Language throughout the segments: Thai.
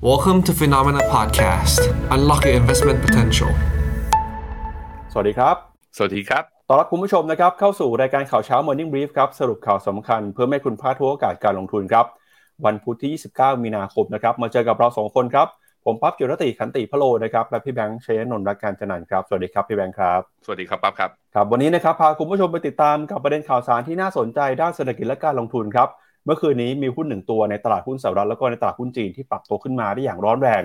Welcome to Phenomena Podcast. Unlock your investment potential. สวัสดีครับ สวัสดีครับ ต้อนรับคุณผู้ชมนะครับ เข้าสู่รายการข่าวเช้า Morning Brief ครับ สรุปข่าวสำคัญเพื่อไม่ให้คุณพลาดทุกโอกาสการลงทุนครับ วันพุธที่ 29 มีนาคมนะครับ มาเจอกับเราสองคนครับ ผมปั๊บจิรติขันติพะโลนะครับ และพี่แบงค์ชัยนนท์รักการจันนันท์ครับ สวัสดีครับพี่แบงค์ครับ สวัสดีครับปั๊บครับ ครับ วันนี้นะครับพาคุณผู้ชมไปติดตามกับประเด็นข่าวสารที่น่าสนใจด้านเศรษฐกิจและการลงทุนครับ เมื่อคืนนี้มีหุ้นหนึ่งตัวในตลาดหุ้นสหรัฐแล้วก็ในตลาดหุ้นจีนที่ปรับตัวขึ้นมาได้อย่างร้อนแรง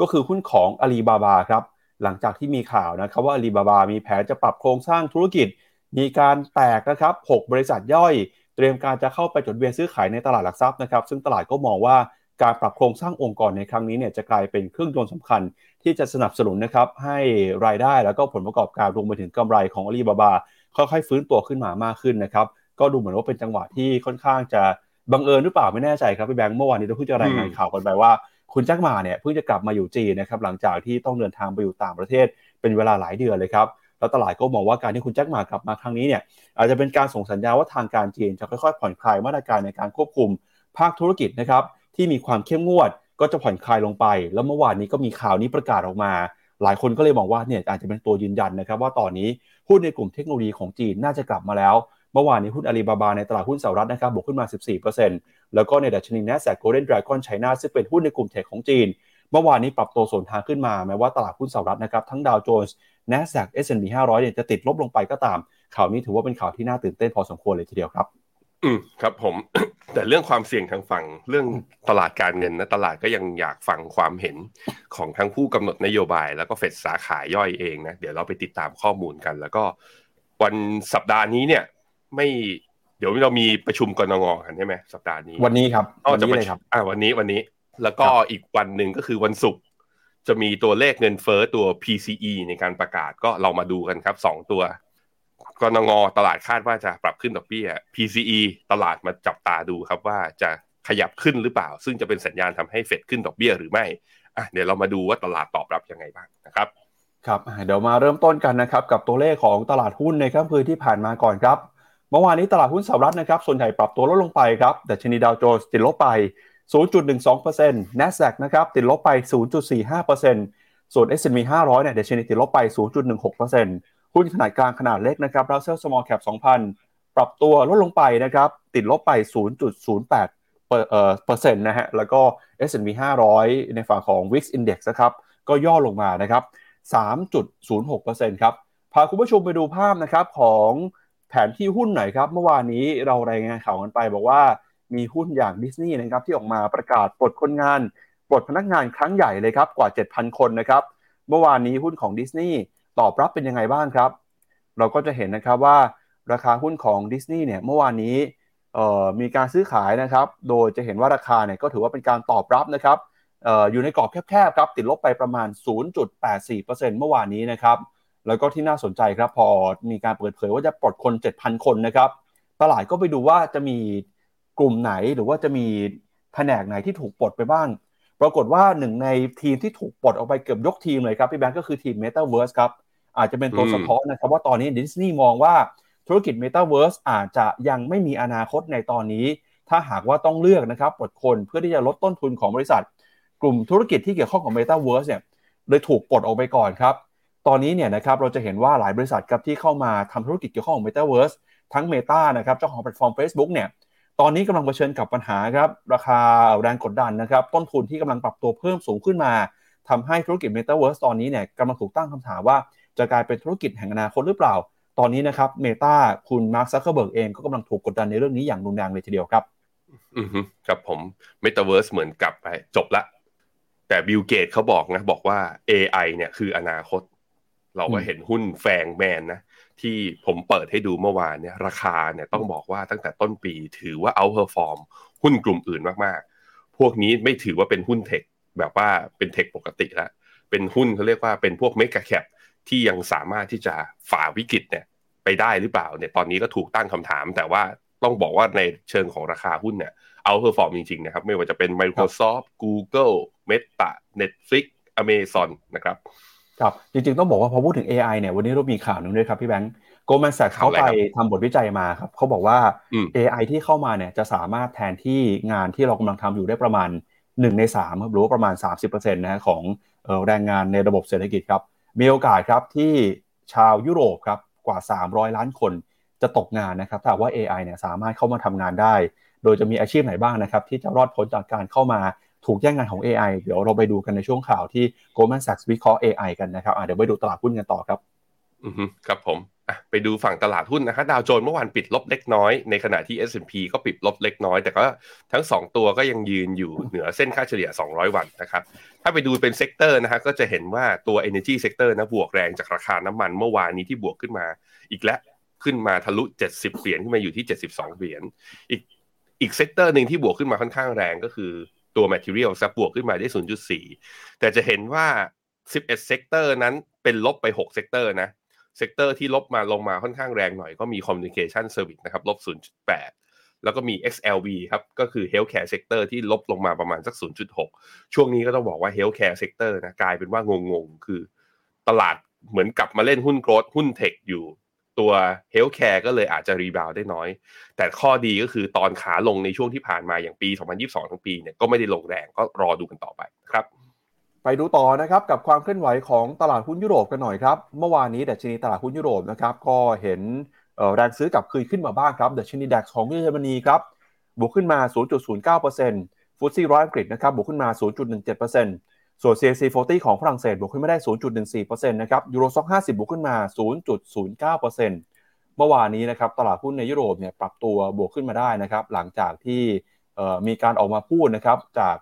ก็คือหุ้นของอาลีบาบาครับหลังจากที่มีข่าวนะครับว่าอาลีบาบามีแผนจะปรับโครงสร้างธุรกิจ มีการแตกนะครับ6บริษัทย่อย เตรียมการจะเข้าไปจดเบียนซื้อขายในตลาดหลักทรัพย์นะครับซึ่งตลาดก็มองว่าการปรับโครงสร้างองค์กรในครั้งนี้เนี่ยจะกลายเป็นเครื่องยนต์สำคัญ ที่จะสนับสนุนนะครับให้รายได้แล้วก็ผลประกอบการรวมไปถึงกำไรของอาลีบาบาค่อยๆฟื้นตัวขึ้นมามากขึ้นนะครับก็ดูเหมือนว่าเป็นจังหวะที่ค่อนข้างจะ บังเอิญหรือเปล่าไม่แน่ใจครับพี่แบงค์เมื่อวานนี้เราเพิ่งจะรายงานข่าวกันไปว่า คุณแจ็คหมาเนี่ยเพิ่งจะกลับมาอยู่จีนนะครับหลังจากที่ต้องเดินทางไปอยู่ต่างประเทศเป็นเวลาหลายเดือนเลยครับแล้วตลาดก็มองว่าการที่คุณแจ็คหมากลับมาครั้งนี้เนี่ยอาจจะเป็นการส่งสัญญาณว่าทางการจีนจะค่อยๆ ผ่อนคลายมาตรการในการควบคุมภาคธุรกิจนะครับที่มีความเข้มงวดก็จะผ่อนคลายลงไป แล้วเมื่อวานนี้ก็มีข่าวนี้ประกาศออกมา หลายคนก็เลยมองว่าเนี่ยอาจจะเป็นตัวยืนยันนะครับว่าตอนนี้หุ้นในกลุ่มเทคโนโลยีของจีนน่าจะกลับมาแล้ว เมื่อวานนี้หุ้นอาลีบาบาในตลาดหุ้นสหรัฐนะครับบวกขึ้นมา 14%แล้วก็ในดัชนี NASDAQ Golden Dragon China ซึ่งเป็นหุ้นในกลุ่มเทคของจีน เมื่อวานนี้ปรับตัวส่วนทางขึ้นมาแม้ว่าตลาดหุ้นสหรัฐนะครับทั้งดาวโจนส์ NASDAQ S&P 500เนี่ยจะติดลบลงไปก็ตาม ข่าวนี้ถือว่าเป็นข่าวที่น่าตื่นเต้นพอสมควรเลยทีเดียวครับอืมครับผมแต่เรื่องความเสี่ยงทางฝั่งเรื่องตลาดการเงินนะตลาดก็ยังอยากฟังความเห็นของทั้งผู้กำหนดนโยบาย แล้วก็เฟดสาขาย่อยเองนะเดี๋ยวเราไปติดตามข้อมูลกัน แล้วก็วันสัปดาห์นี้เนี่ย ไม่เดี๋ยวเรามีประชุมกรงงกันใช่ไหมสัปดาห์นี้ วันนี้ครับอ๋อวันจะนี้ประเลยชุคมรับอ่าวันนี้วันนี้แล้วก็ครับอีกวันหนึ่งก็คือวันศุกร์จะมีตัวเลขเงินเฟ้อตัว PCE ในการประกาศก็เรามาดูกันครับสองตัวกรงงตลาดคาดว่าจะปรับขึ้นดอกเบี้ย PCE ตลาดมาจับตาดูครับว่าจะขยับขึ้นหรือเปล่า ซึ่งจะเป็นสัญญาณทำให้เฟดขึ้นดอกเบี้ยหรือไม่อะเดี๋ยวเรามาดูว่าตลาดตอบรับยังไงบ้างนะครับครับอ่าเดี๋ยวมาเริ่มต้นกันนะครับกับตัวเลขของตลาดหุ้นในค่ำคืนที่ผ่านมาก่อนครับ เมื่อวานนี้ตลาดหุ้นสหรัฐนะครับส่วนใหญ่ปรับตัวลดลงไปครับดัชนีดาวโจนส์ติดลบไป 0.12% NASDAQ นะครับติดลบไป 0.45%ส่วน S&P 500เนี่ยดัชนีติดลบไป 0.16%หุ้นขนาดกลางขนาดเล็กนะครับ Russell Small Cap 2,000 ปรับตัวลดลงไปนะครับติดลบไป 0.08เปอร์เอ่อเปอร์เซ็นต์นะฮะ แล้วก็ S&P 500 ในฝั่งของ Wix Index นะครับ ก็ย่อลงมานะครับ 3.06%ครับ พาคุณผู้ชมไปดูภาพนะครับของ แผนที่หุ้นหน่อยครับ เมื่อวานนี้เรารายงานข่าวกันไป บอกว่ามีหุ้นอย่างดิสนีย์นะครับที่ออกมาประกาศปลดคนงานปลดพนักงานครั้งใหญ่เลยครับกว่า 7,000 คนนะครับเมื่อวานนี้หุ้นของดิสนีย์ตอบรับเป็นยังไงบ้างครับ เราก็จะเห็นนะครับว่าราคาหุ้นของดิสนีย์เนี่ยเมื่อวานนี้มีการซื้อขายนะครับ โดยจะเห็นว่าราคาเนี่ยก็ถือว่าเป็นการตอบรับนะครับอออยู่ในกรอบแคบๆครับติดลบไปประมาณ 0.84%เมื่อวานนี้นะครับ แล้วก็ที่น่าสนใจครับพอมีการเปิดเผยว่าจะปลดคน 7,000 คนนะครับตลาดก็ไปดูว่าจะมีกลุ่มไหนหรือว่าจะมีแผนกไหนที่ถูกปลดไปบ้าง ปรากฏว่าหนึ่งในทีมที่ถูกปลดออกไปเกือบยกทีมเลยครับพี่แบงก์ก็คือทีม Metaverse ครับอาจจะเป็นตัวสะท้อนนะครับว่าตอนนี้ดิสนีย์มองว่าธุรกิจ Metaverse อาจจะยังไม่มีอนาคตในตอนนี้ ถ้าหากว่าต้องเลือกนะครับปลดคนเพื่อที่จะลดต้นทุนของบริษัท กลุ่มธุรกิจที่เกี่ยวข้องกับ Metaverse เนี่ยเลยถูกปลดออกไปก่อนครับ ตอนนี้เนี่ยนะครับเราจะเห็นว่าหลายบริษัทครับที่เข้ามาทำธุรกิจเกี่ยวข้องกับ Metaverse ทั้ง Meta นะครับเจ้าของแพลตฟอร์ม Facebook เนี่ยตอนนี้กำลังเผชิญกับปัญหาครับราคาแรงกดดันนะครับต้นทุนที่กำลังปรับตัวเพิ่มสูงขึ้นมาทำให้ธุรกิจ Metaverse ตอนนี้เนี่ยกำลังถูกตั้งคำถามว่าจะกลายเป็นธุรกิจแห่งอนาคตหรือเปล่า ตอนนี้นะครับ Meta คุณมาร์คซักเคอร์เบิร์กเองก็กำลังถูกกดดันในเรื่องนี้อย่างรุนแรงเลยทีเดียวครับ อือฮึครับผม Metaverse เหมือนกับไปจบละ แต่บิลเกตส์เขาบอกนะ บอกว่า AI เนี่ยคืออนาคต เราก็อืมเห็นหุ้น FANGMAN นะที่ผมเปิดให้ดูเมื่อวานเนี่ยราคาเนี่ยต้องบอกว่าตั้งแต่ต้นปีถือว่า outperform หุ้นกลุ่มอื่นมากๆ พวกนี้ไม่ถือว่าเป็นหุ้น tech แบบว่าเป็น tech ปกติแล้วเป็นหุ้นเขาเรียกว่าเป็นพวก mega cap ที่ยังสามารถที่จะฝ่าวิกฤตเนี่ยไปได้หรือเปล่าเนี่ยตอนนี้ก็ถูกตั้งคำถาม แต่ว่าต้องบอกว่าในเชิงของราคาหุ้นเนี่ย outperform จริงๆนะครับไม่ว่าจะเป็น Microsoft Google Meta Netflix Amazon นะครับ ครับจริงๆต้องบอกว่าพอพูดถึง AI เนี่ยวันนี้เรามีข่าวหนึ่งด้วยครับพี่แบงค์ Goldman Sachs ข่าวเขาอะไรไปครับทำบทวิจัยมาครับเขาบอกว่าอืม AI ที่เข้ามาเนี่ยจะสามารถแทนที่งานที่เรากำลังทำอยู่ได้ประมาณ 1 ใน3ครับหรือว่าประมาณ 30%นะฮะของแรงงานในระบบเศรษฐกิจครับมีโอกาสครับที่ชาวยุโรปครับกว่า 300 ล้านคนจะตกงานนะครับถ้าว่า AI เนี่ยสามารถเข้ามาทำงานได้ โดยจะมีอาชีพไหนบ้างนะครับที่จะรอดพ้นจากการเข้ามา ถูกแย่งงานของ AI เดี๋ยวเราไปดูกันในช่วงข่าวที่ Goldman Sachs วิเคราะห์ AI กันนะครับเดี๋ยวไปดูตลาดหุ้นกันต่อครับ อือครับผมไปดูฝั่งตลาดหุ้นนะครับดาวโจนส์เมื่อวานปิดลบเล็กน้อยในขณะที่ S&P ก็ปิดลบเล็กน้อย แต่ก็ทั้ง 2 ตัวก็ยังยืนอยู่เหนือเส้นค่าเฉลี่ย 200 วันนะครับถ้าไปดูเป็น sector นะฮะก็จะเห็นว่าตัว Energy Sector นะบวกแรงจากราคาน้ำมันเมื่อวานนี้ที่บวกขึ้นมา อีกแล้วขึ้นมาทะลุ 70 เหรียญขึ้นมาอยู่ที่ 72 เหรียญอีกอีก sector หนึ่งที่บวกขึ้นมาค่อนข้างแรงก็คือ ตัว Material ครับบวกขึ้นมาได้ 0.4 แต่จะเห็นว่า 11 sector นั้นเป็นลบไป 6 sector นะ sector ที่ลบมาลงมาค่อนข้างแรงหน่อยก็มี Communication Service นะครับลบ 0.8 แล้วก็มี XLV ครับ ก็คือ Healthcare Sector ที่ลบลงมาประมาณสัก 0.6 ช่วงนี้ก็ต้องบอกว่า Healthcare Sector นะกลายเป็นว่างงๆ คือตลาดเหมือนกลับมาเล่นหุ้น growth หุ้น tech อยู่ ตัว healthcare ก็เลยอาจจะ rebound ได้น้อย แต่ข้อดีก็คือตอนขาลงในช่วงที่ผ่านมาอย่างปี 2022 ทั้งปีเนี่ยก็ไม่ได้ลงแรงก็รอดูกันต่อไปครับ ไปดูต่อนะครับกับความเคลื่อนไหวของตลาดหุ้นยุโรปกันหน่อยครับ เมื่อวานนี้ดัชนีตลาดหุ้นยุโรปนะครับก็เห็นแรงซื้อกลับคืนขึ้นมาบ้างครับดัชนี DAX ของเยอรมนีครับบวกขึ้นมา 0.09% FTSE ร้อยอังกฤษนะครับบวกขึ้นมา 0.17% ส่วน CAC 40 ของฝรั่งเศสบวกขึ้นมาได้ 0.14%นะครับยูโรซ็อก50 บวกขึ้นมา 0.09%เมื่อวานนี้นะครับตลาดหุ้นในยุโรปเนี่ยปรับตัวบวกขึ้นมาได้นะครับ หลังจากที่มีการออกมาพูดนะครับจาก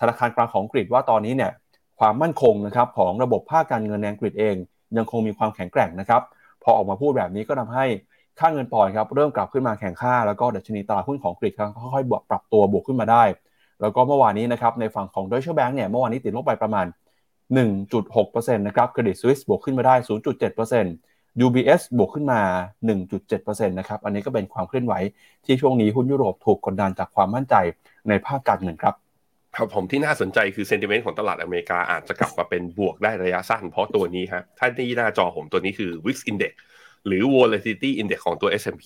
ธนาคารกลางของอังกฤษว่าตอนนี้เนี่ยความมั่นคงนะครับของระบบภาคการเงินในอังกฤษเอง ยังคงมีความแข็งแกร่งนะครับ พอออกมาพูดแบบนี้ก็ทำให้ค่าเงินปอนด์ครับเริ่มกลับขึ้นมาแข่งค่าแล้วก็ดัชนีตลาดหุ้นของอังกฤษครับค่อยๆบวกปรับตัวบวกขึ้นมาได้ แล้วก็เมื่อวานนี้นะครับในฝั่งของ Deutsche Bank เนี่ยเมื่อวานนี้ติดลบไปประมาณ 1.6%นะครับ Credit Suisse บวกขึ้นมาได้ 0.7% UBS บวกขึ้นมา 1.7%นะครับอันนี้ก็เป็นความเคลื่อนไหวที่ช่วงนี้หุ้นยุโรปถูกกดดันจากความมั่นใจในภาคการเงินครับครับผมที่น่าสนใจคือเซนติเมนต์ของตลาดอเมริกาอาจจะกลับมาเป็นบวกได้ระยะสั้นเพราะตัวนี้ครับถ้าที่หน้าจอผมตัวนี้คือ Wix Index หรือ Volatility Index ของตัว S&P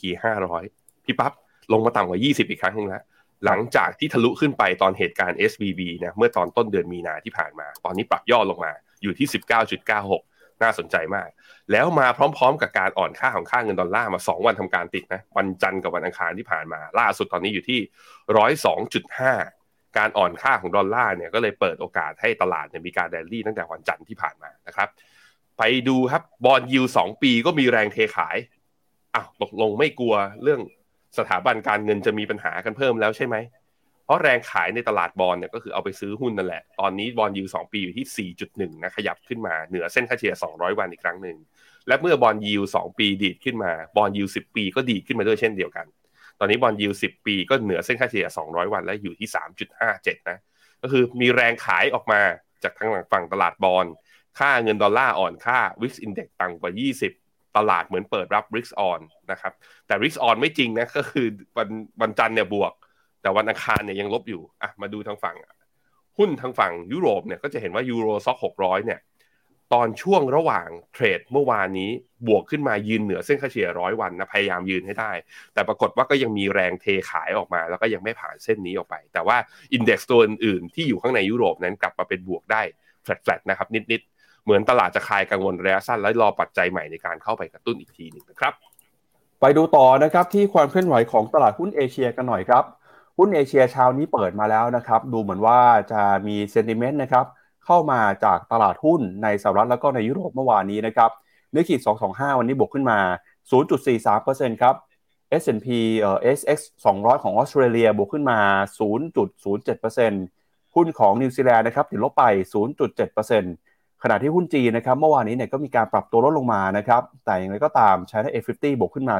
500 พี่ปั๊บลงมาต่ำกว่า 20 อีกครั้งนึงแล้ว หลังจากที่ทะลุขึ้นไปตอนเหตุการณ์ SVB นะเมื่อตอนต้นเดือนมีนาที่ผ่านมา ตอนนี้ปรับย่อลงมาอยู่ที่ 19.96 น่าสนใจมาก แล้วมาพร้อมๆ กับการอ่อนค่าของค่าเงินดอลลาร์มา 2 วันทำการติดนะวันจันทร์กับวันอังคารที่ผ่านมา ล่าสุดตอนนี้อยู่ที่ 102.5 การอ่อนค่าของดอลลาร์เนี่ยก็เลยเปิดโอกาสให้ตลาดเนี่ยมีการแดนลี่ตั้งแต่วันจันทร์ที่ผ่านมานะครับไปดูครับ bond yield สองปีก็มีแรงเทขายอ้าวตกลงไม่กลัวเรื่อง สถาบันการเงินจะมีปัญหากันเพิ่มแล้วใช่ไหม เพราะแรงขายในตลาดบอลเนี่ยก็คือเอาไปซื้อหุ้นนั่นแหละ ตอนนี้ bond yield สองปีอยู่ที่ 4.1 นะขยับขึ้นมาเหนือเส้นค่าเฉลี่ย 200 วันอีกครั้งหนึ่ง และเมื่อ bond yield สองปีดีดขึ้นมา bond yield สิบปีก็ดีดขึ้นมาด้วยเช่นเดียวกัน ตอนนี้ bond yield สิบปีก็เหนือเส้นค่าเฉลี่ย 200 วันและอยู่ที่ 3.57 นะ ก็คือมีแรงขายออกมาจากทางฝั่งตลาดบอลค่าเงินดอลลาร์อ่อนค่า VIX Index ต่ำกว่า 20 ตลาดเหมือนเปิดรับ Risk on นะครับ แต่ Risk on ไม่จริงนะก็คือวันวันจันทร์เนี่ยบวก แต่วันอังคารเนี่ยยังลบอยู่อะมาดูทางฝั่ง หุ้นทางฝั่งยุโรปเนี่ยก็จะเห็นว่า Euro Stoxx 600เนี่ยตอนช่วงระหว่าง trade เมื่อวานนี้บวกขึ้นมายืนเหนือเส้นค่าเฉลี่ยร้อยวันนะพยายามยืนให้ได้ แต่ปรากฏว่าก็ยังมีแรงเทขายออกมา แล้วก็ยังไม่ผ่านเส้นนี้ออกไป แต่ว่าindex ตัวอื่นๆที่อยู่ข้างในยุโรปนั้นกลับมาเป็นบวกได้แฟลตๆนะครับนิดๆ เหมือนตลาดจะคลายกังวลระยะสั้นและรอปัจจัยใหม่ในการเข้าไปกระตุ้นอีกทีหนึ่งนะครับ ไปดูต่อนะครับที่ความเคลื่อนไหวของตลาดหุ้นเอเชียกันหน่อยครับ หุ้นเอเชียเช้านี้เปิดมาแล้วนะครับ ดูเหมือนว่าจะมี sentiment นะครับเข้ามาจากตลาดหุ้นในสหรัฐแล้วก็ในยุโรปเมื่อวานนี้นะครับนิกเกอิ 225 วันนี้บวกขึ้นมา 0.43%ครับ S&P เอ่อ SX 200 ของออสเตรเลียบวกขึ้นมา 0.07%หุ้นของนิวซีแลนด์นะครับติดลบไป 0.7% ขณะที่หุ้นจีนนะครับเมื่อวานนี้เนี่ยก็มีการปรับตัวลดลงมานะครับ แต่อย่างไรก็ตาม China A50 บวกขึ้นมา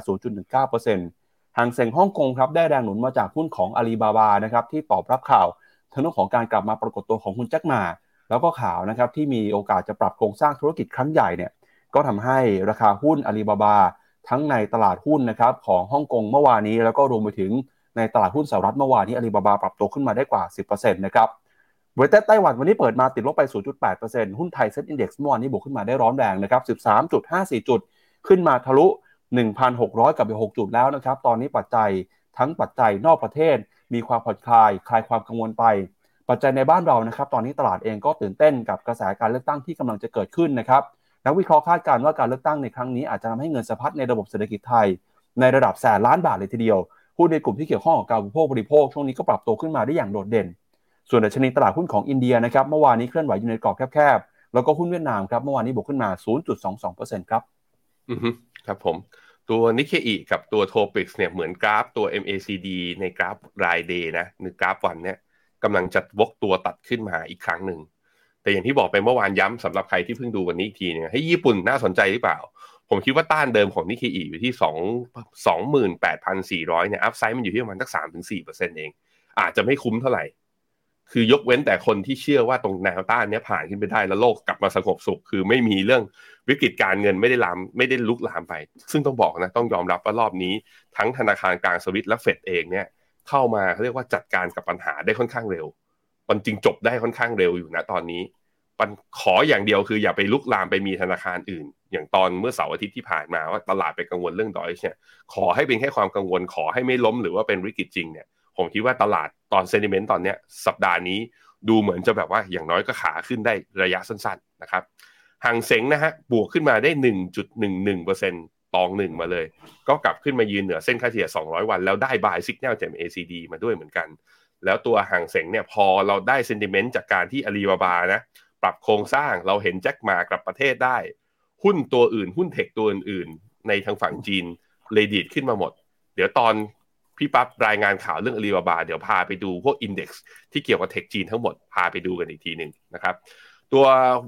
0.19%หางเซ็งฮ่องกงครับได้แรงหนุนมาจากหุ้นของอาลีบาบานะครับที่ตอบรับข่าวทั้งเรื่องของการกลับมาปรากฏตัวของคุณแจ็คมา แล้วก็ข่าวนะครับที่มีโอกาสจะปรับโครงสร้างธุรกิจครั้งใหญ่เนี่ยก็ทำให้ราคาหุ้นอาลีบาบาทั้งในตลาดหุ้นนะครับของฮ่องกงเมื่อวานนี้ แล้วก็รวมไปถึงในตลาดหุ้นสหรัฐเมื่อวานนี้อาลีบาบาปรับตัวขึ้นมาได้กว่า 10%นะครับ บริษัทไต้หวันวันนี้เปิดมาติดลบไป 0.8%หุ้นไทยเซ็ตอินดี x เมื่อวานนี้บวกขึ้นมาได้ร้อนแรงนะครับ 13.54 จุด ขึ้นมาทะลุ 1,600 กับไป6จุดแล้วนะครับ ตอนนี้ปัจจัยทั้งปัจจัยนอกประเทศ มีความผ่อนคลาย คลายความกังวลไป ปัจจัยในบ้านเรานะครับ ตอนนี้ตลาดเองก็ตื่นเต้นกับกระแสการเลือกตั้งที่กำลังจะเกิดขึ้นนะครับ นักวิเคราะห์คาดการณ์ว่าการเลือกตั้งในครั้งนี้อาจจะทำให้เงินสะพัดในระบบเศรษฐกิจไทย ในระดับแสนล้านบาทเลยทีเดียวหุ้นในกลุ่มที่เกี่ยวข้องกับการบริโภคบริโภคช่วงนี้ก็ปรับตัวขึ้นมาได้อย่างโดดเด่น ส่วนดัชนีตลาดหุ้นของอินเดียนะครับเมื่อวานนี้เคลื่อนไหวอยู่ในกรอบแคบๆ แล้วก็หุ้นเวียดนามครับเมื่อวานนี้บวกขึ้นมา 0.22%ครับ อือครับผมตัวนิเคอิกับตัว TOPIX เนี่ยเหมือนกราฟตัว MACD ในกราฟราย day นะในกราฟวันเนี่ยกำลังจะวกตัวตัดขึ้นมาอีกครั้งหนึ่ง แต่อย่างที่บอกไปเมื่อวานย้ำสำหรับใครที่เพิ่งดูวันนี้อีกทีเนี่ยให้ญี่ปุ่นน่าสนใจหรือเปล่า ผมคิดว่าต้านเดิมของนิเคอีอยู่ที่สองสองหมื่นแปดพันสี่ร้อยเนี่ยอัพไซด์มันอยู่ที่ประมาณสักสามถึงสี่เปอร์เซ็นต์เอง อาจจะไม่คุ้มเท่าไหร่ คือยกเว้นแต่คนที่เชื่อว่าตรงแนวต้านนี้ผ่านขึ้นไปได้แล้วโลกกลับมาสงบสุข คือไม่มีเรื่องวิกฤตการเงินไม่ได้ลามไม่ได้ลุกลามไป ซึ่งต้องบอกนะต้องยอมรับว่ารอบนี้ ทั้งธนาคารกลางสวิตและเฟดเองเนี่ยเข้ามาเขาเรียกว่าจัดการกับปัญหาได้ค่อนข้างเร็ว มันจริงจบได้ค่อนข้างเร็วอยู่นะตอนนี้ปันขออย่างเดียวคืออย่าไปลุกลามไปมีธนาคารอื่น อย่างตอนเมื่อเสาร์อาทิตย์ที่ผ่านมาว่าตลาดไปกังวลเรื่องดอยเนี่ยขอให้เป็นแค่ความกังวลขอให้ไม่ล้มหรือว่าเป็นวิกฤตจริงเนี่ย ผมคิดว่าตลาดตอนเซนิเมนต์ตอนเนี้ยสัปดาห์นี้ดูเหมือนจะแบบว่าอย่างน้อยก็ขาขึ้นได้ระยะสั้นๆนะครับห่างเสงนะฮะบวกขึ้นมาได้ 1.11%ตองหนึ่งมาเลย ก็กลับขึ้นมายืนเหนือเส้นค่าเฉลี่ย 200 วัน แล้วได้บายสิกแนลจาก ACD มาด้วยเหมือนกัน แล้วตัวห่างเสงเนี่ยพอเราได้เซนติเมนต์จากการที่อาลีบาบานะปรับโครงสร้างเราเห็นแจ็คมากลับประเทศได้ หุ้นตัวอื่น หุ้นเทคตัวอื่นๆในทางฝั่งจีนเลยดีดขึ้นมาหมด เดี๋ยวตอน พี่ปั๊บรายงานข่าวเรื่องอาลีบาบาเดี๋ยวพาไปดูพวกอินเด็กซ์ที่เกี่ยวกับเทคจีนทั้งหมดพาไปดูกันอีกทีหนึ่งนะครับ ตัว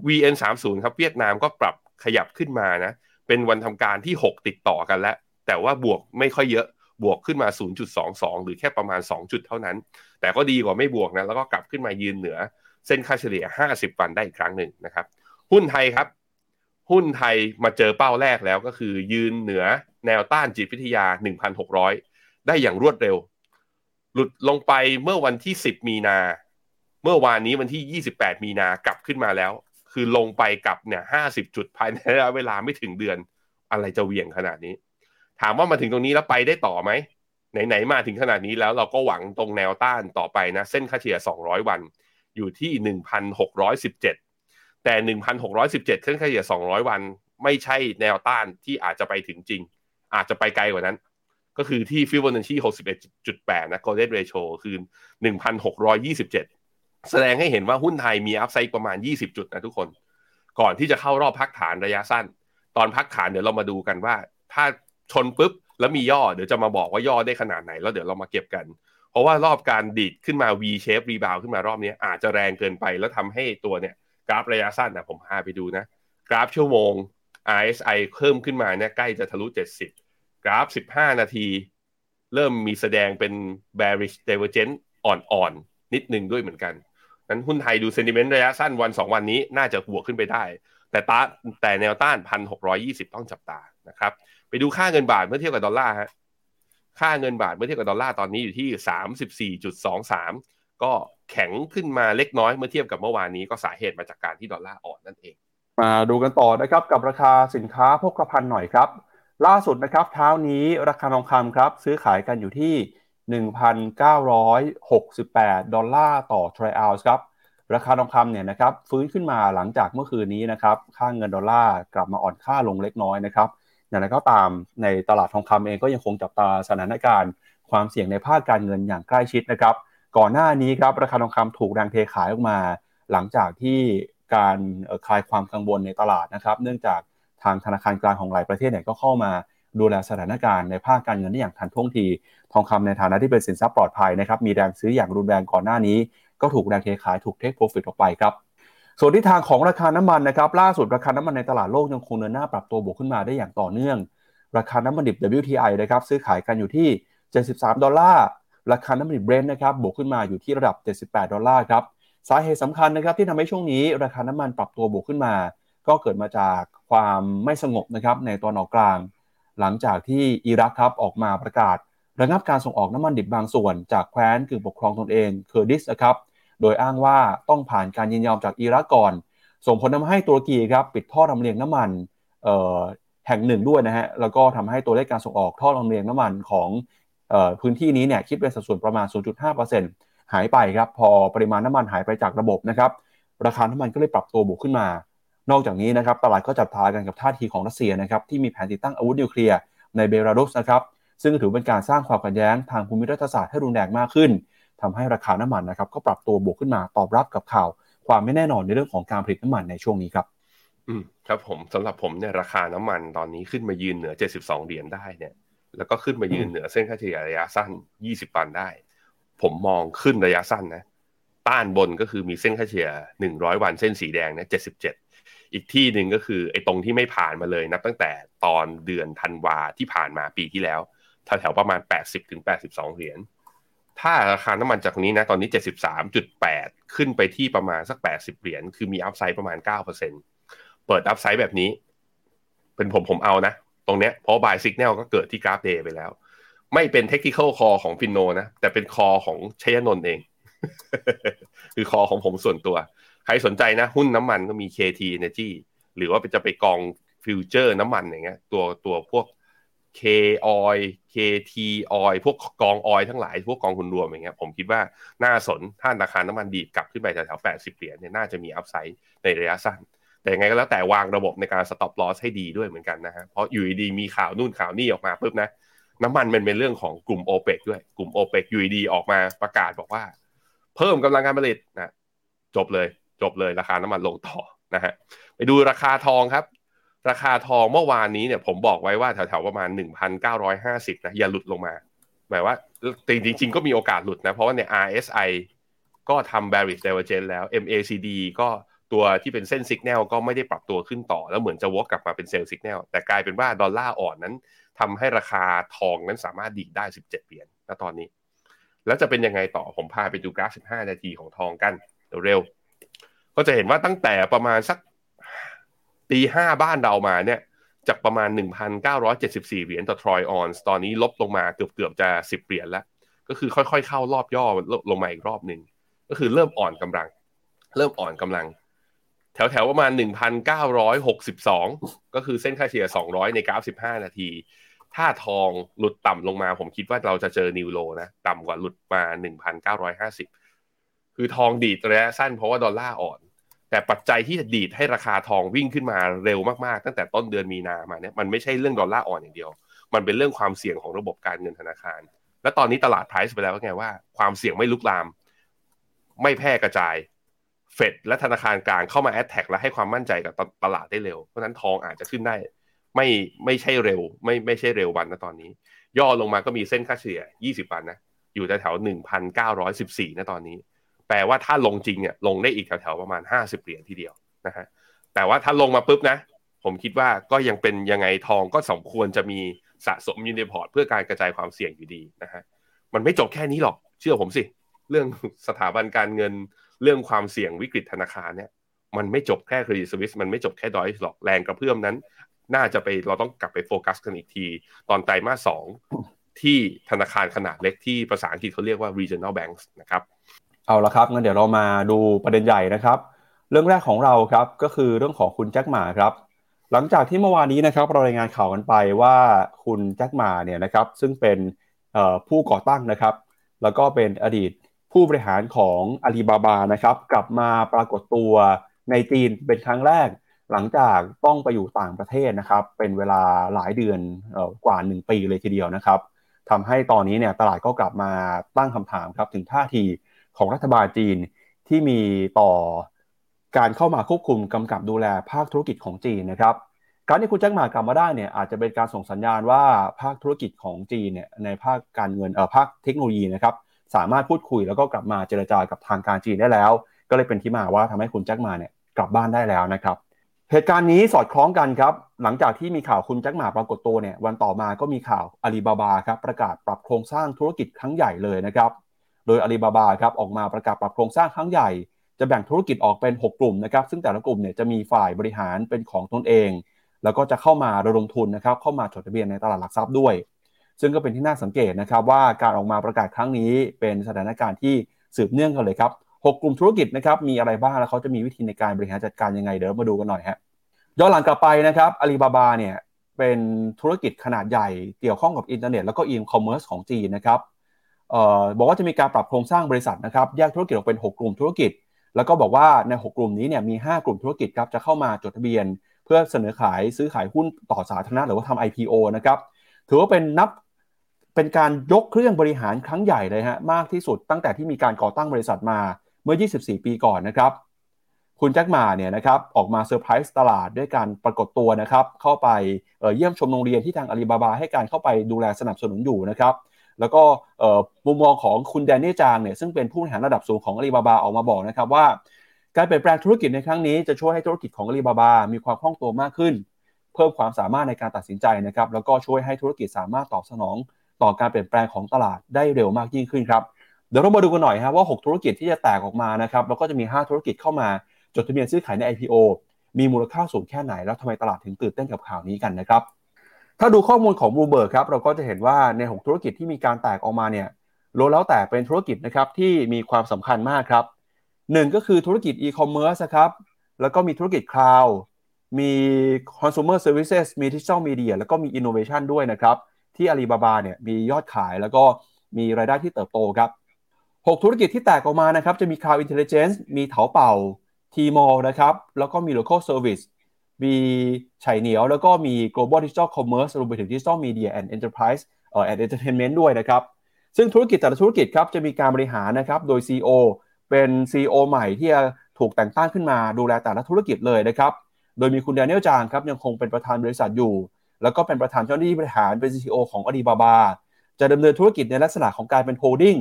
VN30 ครับเวียดนามก็ปรับขยับขึ้นมานะเป็นวันทำการที่ 6 ติดต่อกันแล้ว แต่ว่าบวกไม่ค่อยเยอะบวกขึ้นมา 0.22 หรือแค่ประมาณ 2 จุดเท่านั้น แต่ก็ดีกว่าไม่บวกนะ แล้วก็กลับขึ้นมายืนเหนือ เส้นค่าเฉลี่ย 50 วันได้อีกครั้งหนึ่งนะครับ หุ้นไทยครับ หุ้นไทยมาเจอเป้าแรกแล้วก็คือยืนเหนือแนวต้านจิตวิทยา 1,600 ได้อย่างรวดเร็ว หลุดลงไปเมื่อวันที่ 10 มีนา เมื่อวานนี้วันที่ 28 มีนากลับขึ้นมาแล้ว คือลงไปกลับเนี่ย50 จุดภายในระยะเวลาไม่ถึงเดือน อะไรจะเหวี่ยงขนาดนี้ ถามว่ามาถึงตรงนี้แล้วไปได้ต่อไหมไหนๆมาถึงขนาดนี้แล้วเราก็หวังตรงแนวต้านต่อไปนะ เส้นค่าเฉลี่ย 200 วันอยู่ที่ 1,617 แต่ 1,617 เส้นค่าเฉลี่ย 200 วัน ไม่ใช่แนวต้านที่อาจจะไปถึงจริง อาจจะไปไกลกว่านั้น ก็คือที่ฟิบอนัชชี61.8 นะ golden ratio คือ 1,627 แสดงให้เห็นว่าหุ้นไทยมีอัพไซด์ประมาณ 20 จุดนะทุกคน ก่อนที่จะเข้ารอบพักฐานระยะสั้น ตอนพักฐานเดี๋ยวเรามาดูกันว่า ถ้าชนปุ๊บแล้วมีย่อเดี๋ยวจะมาบอกว่าย่อได้ขนาดไหน แล้วเดี๋ยวเรามาเก็บกัน เพราะว่ารอบการดีดขึ้นมา V shape rebound ขึ้นมารอบนี้อาจจะแรงเกินไปแล้วทำให้ตัวเนี่ยกราฟระยะสั้นนะผมพาไปดูนะ กราฟชั่วโมง RSI เพิ่มขึ้นมาเนี่ยใกล้จะทะลุ 70 กราฟ 15 นาที เริ่มมีแสดงเป็น bearish divergence อ่อนๆ นิดนึงด้วยเหมือนกัน นั้นหุ้นไทยดูเซนติเมนต์ระยะสั้นวัน 2 วันนี้น่าจะบวกขึ้นไปได้ แต่ตาแต่แนวต้าน 1,620 ต้องจับตานะครับ ไปดูค่าเงินบาทเมื่อเทียบกับดอลลาร์ฮะค่าเงินบาทเมื่อเทียบกับดอลลาร์ตอนนี้อยู่ที่ 34.23 ก็แข็งขึ้นมาเล็กน้อยเมื่อเทียบกับเมื่อวานนี้ก็สาเหตุมาจากการที่ดอลลาร์อ่อนนั่นเอง มาดูกันต่อนะครับกับราคาสินค้าโภคภัณฑ์หน่อยครับ ล่าสุดนะครับเช้านี้ราคาทองคำครับ ซื้อขายกันอยู่ที่ 1,968 ดอลลาร์ต่อทรัลล์ครับราคาทองคำเนี่ยนะครับฟื้นขึ้นมาหลังจากเมื่อคืนนี้นะครับค่าเงินดอลลาร์กลับมาอ่อนค่าลงเล็กน้อยนะครับอย่างไรก็ตามในตลาดทองคำเองก็ยังคงจับตาสถานการณ์ ความเสี่ยงในภาคการเงินอย่างใกล้ชิดนะครับ ก่อนหน้านี้ครับราคาทองคำถูกแรงเทขายออกมา หลังจากที่การคลายความกังวลในตลาดนะครับ เนื่องจาก ทางธนาคารกลางของหลายประเทศเนี่ยก็เข้ามาดูแลสถานการณ์ในภาคการเงินได้อย่างทันท่วงที ทองคำในฐานะที่เป็นสินทรัพย์ปลอดภัยนะครับ มีแรงซื้ออย่างรุนแรงก่อนหน้านี้ ก็ถูกแรงเทขายถูก take profit ออกไปครับ ส่วนที่ทางของราคาน้ำมันนะครับ ล่าสุดราคาน้ำมันในตลาดโลกยังคงเดินหน้าปรับตัวบวกขึ้นมาได้อย่างต่อเนื่อง ราคาน้ำมันดิบ WTI นะครับซื้อขายกันอยู่ที่ 73 ดอลลาร์ ราคาน้ำมันดิบเบรนท์นะครับบวกขึ้นมาอยู่ที่ระดับ 78 ดอลลาร์ครับ สาเหตุสำคัญนะครับที่ทำให้ช่วงนี้ราคาน้ำมันปรับตัวบวกขึ้นมา ก็เกิดมาจากความไม่สงบนะครับในตะวันออกกลาง หลังจากที่อิรักครับออกมาประกาศ ระงับการส่งออกน้ำมันดิบบางส่วน จากแคว้นกึ่งปกครองตนเองเคอร์ดิสถานนะครับโดยอ้างว่าต้องผ่านการยินยอมจากอิรักก่อน ส่งผลทำให้ตุรกีครับปิดท่อลำเลียงน้ำมันแห่งหนึ่งด้วยนะฮะแล้วก็ทำให้ตัวเลขการส่งออกท่อลำเลียงน้ำมันของอพื้นที่นี้เนี่ยคิดเป็นสัดส่วนประมาณ 0.5%หหายไปครับพอปริมาณน้ำมันหายไปจากระบบนะครับราคาน้ำมันก็เลยปรับตัวบวกขึ้นมา นอกจากนี้นะครับตลาดก็จับทากันกับท่าทีของรัสเซียนะครับที่มีแผนติดตั้งอาวุธนิวเคลียร์ในเบลารุสนะครับซึ่งถือเป็นการสร้างความขัดแย้งทางภูมิรัฐศาสตร์ให้รุนแรงมากขึ้นทำให้ราคาน้ำมันนะครับก็ปรับตัวบวกขึ้นมาตอบรับกับข่าว ความไม่แน่นอนในเรื่องของการผลิตน้ำมันในช่วงนี้ครับอืมครับผมสำหรับผมเนี่ยราคาน้ำมันตอนนี้ขึ้นมายืนเหนือ 72 เหรียญได้เนี่ยแล้วก็ขึ้นมายืนเหนือเส้นค่าเฉลี่ยระยะสั้น 20วันได้ ผมมองขึ้นระยะสั้นนะต้านบนก็คือมีเส้นค่าเฉลี่ย100 วันเส้นสีแดงเนี่ย77 อีกที่หนึ่งก็คือไอ้ตรงที่ไม่ผ่านมาเลยนับตั้งแต่ตอนเดือนธันวาที่ผ่านมาปีที่แล้วแถวๆประมาณ 80ถึง82 เหรียญถ้าราคาน้ำมันจากนี้นะตอนนี้ 73.8 ขึ้นไปที่ประมาณสัก 80 เหรียญคือมีอัพไซด์ประมาณ 9%เปิดอัพไซด์แบบนี้ เป็นผมผมเอานะ ตรงเนี้ยเพราะ buy signal ก็เกิดที่กราฟ day ไปแล้ว ไม่เป็น technical call ของฟินโนนะ แต่เป็นคอของชยนนท์เอง คือคอของผมส่วนตัว ใครสนใจนะ หุ้นน้ำมันก็มี KT Energy หรือว่าจะไปกองฟิวเจอร์น้ำมันอย่างเงี้ยตัวตัวพวก K oil KT oil พวกกองออยทั้งหลาย พวกกองทุนรวมอย่างเงี้ยผมคิดว่าน่าสนถ้าราคาน้ำมันดีดกลับขึ้นไปแถวๆ80 เหรียญเนี่ยน่าจะมี upside ในระยะสั้น แต่ยังไงก็แล้วแต่วางระบบในการ stop loss ให้ดีด้วยเหมือนกันนะฮะเพราะอยู่ดีมีข่าวนู่นข่าวนี่ออกมาปุ๊บนะน้ำมันมันเป็นเรื่องของกลุ่ม o p e ปกด้วยกลุ่ม o p e ปอยู่ดีออกมาประกาศบอกว่า เพิ่มกำลังการผลิตนะจบเลย จบเลยราคาน้ำมันลงต่อนะฮะไปดูราคาทองครับ ราคาทองเมื่อวานนี้เนี่ยผมบอกไว้ว่าแถวๆประมาณ 1,950นะอย่าหลุดลงมาหมายว่าจริงๆก็มีโอกาสหลุดนะเพราะว่าเนี่ย RSI ก็ทำ bearish divergence แล้ว MACD ก็ตัวที่เป็นเส้นสัญญาณก็ไม่ได้ปรับตัวขึ้นต่อ แล้วเหมือนจะวกกลับมาเป็นเซลล์สัญญาณแต่กลายเป็นว่าดอลลาร์อ่อนนั้นทำให้ราคาทองนั้นสามารถดีดได้ 17เหรียญณตอนนี้ แล้วจะเป็นยังไงต่อผมพาไปดูกราฟ 15 นาทีของทองกันเร็วๆ ก็จะเห็นว่าตั้งแต่ประมาณสักตีห้าบ้านเรามาเนี่ยจากประมาณ 1,974 เหรียญต่อทรอยออนส์ตอนนี้ลบลงมาเกือบๆจะ 10 เหรียญแล้ว ก็คือค่อยๆ เข้ารอบย่อลงมาอีกรอบหนึ่งก็คือเริ่มอ่อนกำลัง เริ่มอ่อนกำลัง แถวๆประมาณ 1,962 ก็คือเส้นค่าเฉลี่ย 200 ในกราฟ 15 นาที ถ้าทองหลุดต่ำลงมา ผมคิดว่าเราจะเจอนิวโลนะ ต่ำกว่าหลุดมา 1,950 คือทองดีดระยะสั้นเพราะว่าดอลลาร์อ่อน แต่ปัจจัยที่จะดีดให้ราคาทองวิ่งขึ้นมาเร็วมากๆ ตั้งแต่ต้นเดือนมีนามาเนี่ยมันไม่ใช่เรื่องดอลลาร์อ่อนอย่างเดียว มันเป็นเรื่องความเสี่ยงของระบบการเงินธนาคาร และตอนนี้ตลาดไพรซ์ไปแล้วว่าไงว่าความเสี่ยงไม่ลุกลาม ไม่แพร่กระจายเฟดและธนาคารกลางเข้ามาแอดแท็กและให้ความมั่นใจกับตลาดได้เร็ว เพราะนั้นทองอาจจะขึ้นได้ ไม่ไม่ใช่เร็ว ไม่ไม่ใช่เร็ววันนะตอนนี้ ย่อลงมาก็มีเส้นค่าเฉลี่ย 20 วันนะอยู่แถว1,914นะตอนนี้ แปลว่าถ้าลงจริงเนี่ยลงได้อีกแถวๆประมาณ 50 เหรียญทีเดียวนะฮะแต่ว่าถ้าลงมาปุ๊บนะ ผมคิดว่าก็ยังเป็นยังไงทองก็สมควรจะมีสะสมอยู่ในพอร์ตเพื่อการกระจายความเสี่ยงอยู่ดีนะฮะมันไม่จบแค่นี้หรอกเชื่อผมสิ เรื่องสถาบันการเงินเรื่องความเสี่ยงวิกฤตธนาคารเนี่ยมันไม่จบแค่เครดิตสวิสมันไม่จบแค่ดอยช์หรอกแรงกระเพื่อมนั้น น่าจะไปเราต้องกลับไปโฟกัสกันอีกที ตอนไตรมาสสองที่ธนาคารขนาดเล็กที่ภาษาอังกฤษเขาเรียกว่า regional banks นะครับ เอาละครับงั้นเดี๋ยวเรามาดูประเด็นใหญ่นะครับ เรื่องแรกของเราครับก็คือเรื่องของคุณแจ็คหมาครับ หลังจากที่เมื่อวานนี้นะครับเรารายงานข่าวกันไปว่าคุณแจ็คหมาเนี่ยนะครับซึ่งเป็นผู้ก่อตั้งนะครับ แล้วก็เป็นอดีตผู้บริหารของอาลีบาบานะครับ กลับมาปรากฏตัวในจีนเป็นครั้งแรก หลังจากต้องไปอยู่ต่างประเทศนะครับ เป็นเวลาหลายเดือนกว่า 1 ปีเลยทีเดียวนะครับทำให้ตอนนี้เนี่ยตลาดก็กลับมาตั้งคำถามครับถึงท่าที ของรัฐบาลจีนที่มีต่อการเข้ามาควบคุมกำกับดูแลภาคธุรกิจของจีนนะครับการที่คุณแจ็คหมากลับมาได้เนี่ยอาจจะเป็นการส่งสัญญาณว่าภาคธุรกิจของจีนเนี่ยในภาคการเงินเอ่อภาคเทคโนโลยีนะครับสามารถพูดคุยแล้วก็กลับมาเจรจากับทางการจีนได้แล้ว ก็เลยเป็นที่มาว่าทำให้คุณแจ็คมาเนี่ยกลับบ้านได้แล้วนะครับเหตุการณ์นี้สอดคล้องกันครับหลังจากที่มีข่าวคุณแจ็คหมาปรากฏตัวเนี่ยวันต่อมาก็มีข่าวอาลีบาบาครับประกาศปรับโครงสร้างธุรกิจครั้งใหญ่เลยนะครับ โดยอาลีบาบาครับออกมาประกาศปรับโครงสร้างครั้งใหญ่ จะแบ่งธุรกิจออกเป็น 6 กลุ่มนะครับซึ่งแต่ละกลุ่มเนี่ยจะมีฝ่ายบริหารเป็นของตนเอง แล้วก็จะเข้ามาระดมทุนนะครับเข้ามาจดทะเบียนในตลาดหลักทรัพย์ด้วย ซึ่งก็เป็นที่น่าสังเกตนะครับว่าการออกมาประกาศครั้งนี้เป็นสถานการณ์ที่สืบเนื่องกันเลยครับ6กลุ่มธุรกิจนะครับมีอะไรบ้างแล้วเขาจะมีวิธีในการบริหารจัดการยังไงเดี๋ยวมาดูกันหน่อยฮะย้อนหลังกลับไปนะครับอาลีบาบาเนี่ยเป็นธุรกิจขนาดใหญ่เกี่ยวข้องกับอินเทอร์เน็ตแล้วก็อีคอมเมิร์ซของจีนนะครับ บอกว่าจะมีการปรับโครงสร้างบริษัทนะครับแยกธุรกิจออกเป็น 6 กลุ่มธุรกิจ แล้วก็บอกว่าใน 6 กลุ่มนี้เนี่ยมี 5 กลุ่มธุรกิจครับจะเข้ามาจดทะเบียน เพื่อเสนอขายซื้อขายหุ้นต่อสาธารณะหรือว่าทำ IPO นะครับถือว่าเป็นนับเป็นการยกเครื่องบริหารครั้งใหญ่เลยฮะมากที่สุดตั้งแต่ที่มีการก่อตั้งบริษัทมาเมื่อ 24 ปีก่อนนะครับคุณแจ็คหมาเนี่ยนะครับออกมาเซอร์ไพรส์ตลาดด้วยการปรากฏตัวนะครับเข้าไปเเยี่ยมชมโรงเรียนที่ทางอาลีบาบาให้การเข้าไปดูแลสนับสนุนอยู่นะครับ แล้วก็มุมมองของคุณแดนนี่จางเนี่ยซึ่งเป็นผู้บริหารระดับสูงของอาลีบาบาออกมาบอกนะครับว่า การเปลี่ยนแปลงธุรกิจในครั้งนี้จะช่วยให้ธุรกิจของอาลีบาบา มีความคล่องตัวมากขึ้น เพิ่มความสามารถในการตัดสินใจนะครับแล้วก็ช่วยให้ธุรกิจสามารถตอบสนอง ต่อการเปลี่ยนแปลงของตลาดได้เร็วมากยิ่งขึ้นครับเดี๋ยวเรามาดูกันหน่อยฮะว่า 6 ธุรกิจที่จะแตกออกมานะครับแล้วก็จะมี 5 ธุรกิจเข้ามาจดทะเบียนซื้อขายใน IPO มีมูลค่าสูงแค่ไหนแล้วทำไมตลาดถึงตื่นเต้นกับข่าวนี้กันนะครับ ถ้าดูข้อมูลของบลูมเบิร์กครับเราก็จะเห็นว่าใน 6 ธุรกิจที่มีการแตกออกมาเนี่ยล้วนแล้วแต่เป็นธุรกิจนะครับที่มีความสำคัญมากครับหนึ่งก็คือธุรกิจอีคอมเมิร์ซครับแล้วก็มีธุรกิจ cloud มี consumer services มี digital media แล้วก็มี innovation ด้วยนะครับ ที่อาลีบาบาเนี่ยมียอดขายแล้วก็มีรายได้ที่เติบโตครับ 6 ธุรกิจที่แตกออกมานะครับ จะมี Cloud Intelligence มีเถาเป่า T-Mall นะครับ แล้วก็มี Local Service มีไฉเหนียวแล้วก็มี Global Digital Commerce รวมไปถึง Digital Media and Enterprise เอ่อ and Entertainment ด้วยนะครับ ซึ่งธุรกิจแต่ละธุรกิจครับจะมีการบริหารนะครับโดย CEO เป็น CEO ใหม่ที่จะถูกแต่งตั้งขึ้นมาดูแลแต่ละธุรกิจเลยนะครับ โดยมีคุณแดเนียลจางครับยังคงเป็นประธานบริษัทอยู่ แล้วก็เป็นประธานเจ้าหน้าที่บริหารเป็น CEO ของอาลีบาบา จะดำเนินธุรกิจในลักษณะของการเป็น holding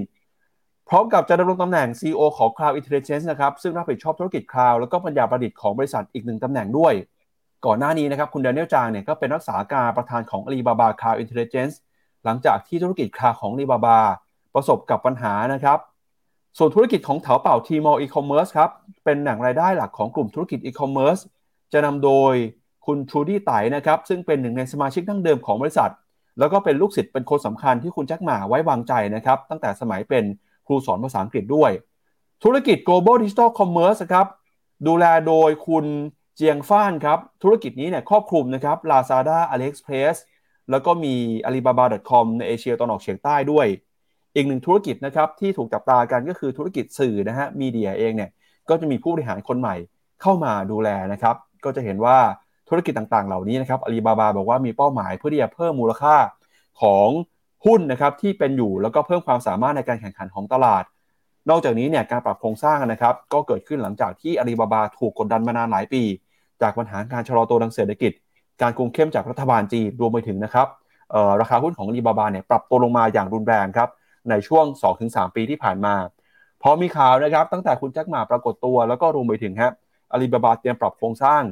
พร้อมกับจะดำรงตำแหน่ง CEO ของ Cloud Intelligence นะครับซึ่งรับผิดชอบธุรกิจ Cloud แล้วก็ปัญญาประดิษฐ์ของบริษัทอีกหนึ่งตำแหน่งด้วย ก่อนหน้านี้นะครับคุณแดเนียลจางเนี่ยก็เป็นรักษาการประธานของ Alibaba Cloud Intelligence หลังจากที่ธุรกิจ Cloud ของ Alibaba ประสบกับปัญหานะครับ ส่วนธุรกิจของเถาเป่า Tmall E-commerce ครับ เป็นแหล่งรายได้หลักของกลุ่มธุรกิจ E-commerce จะนำโดยคุณทรูดี้ไตนะครับ ซึ่งเป็นหนึ่งในสมาชิกดั้งเดิมของบริษัท แล้วก็เป็นลูกศิษย์เป็นคนสำคัญที่คุณแจ็คหมาไว้วางใจนะครับ ตั้งแต่สมัยเป็นครูสอนภาษาอังกฤษด้วย ธุรกิจ global digital commerce ครับดูแลโดยคุณ เจียงฟ้านครับ ธุรกิจนี้เนี่ยครอบคลุมนะครับ Lazada AliExpress แล้วก็มี Alibaba.com ในเอเชียตะวันออกเฉียงใต้ด้วย อีกหนึ่งธุรกิจนะครับที่ถูกจับตากันก็คือธุรกิจสื่อนะฮะมีเดียเองเนี่ยก็จะมีผู้บริหารคนใหม่เข้ามาดูแลนะครับ ก็จะเห็นว่าธุรกิจต่างๆ เหล่านี้นะครับอาลีบาบาบอกว่ามีเป้าหมายเพื่อที่จะเพิ่มมูลค่าของหุ้นนะครับที่เป็นอยู่แล้วก็เพิ่มความสามารถในการแข่งขันของตลาด นอกจากนี้เนี่ยการปรับโครงสร้างนะครับ ก็เกิดขึ้นหลังจากที่อาลีบาบาถูกกดดันมานานหลายปี จากปัญหาการชะลอตัวทางเศรษฐกิจ การคุมเข้มจากรัฐบาลจีนรวมไปถึงนะครับราคาหุ้นของอาลีบาบาเนี่ยปรับตัวลงมาอย่างรุนแรงครับในช่วง 2-3 ปีที่ผ่านมา พอมีข่าวนะครับตั้งแต่คุณแจ็คหมาปรากฏตัว แล้วก็รวมไปถึงครับอาลีบาบาเตรียมปรับโครงสร้าง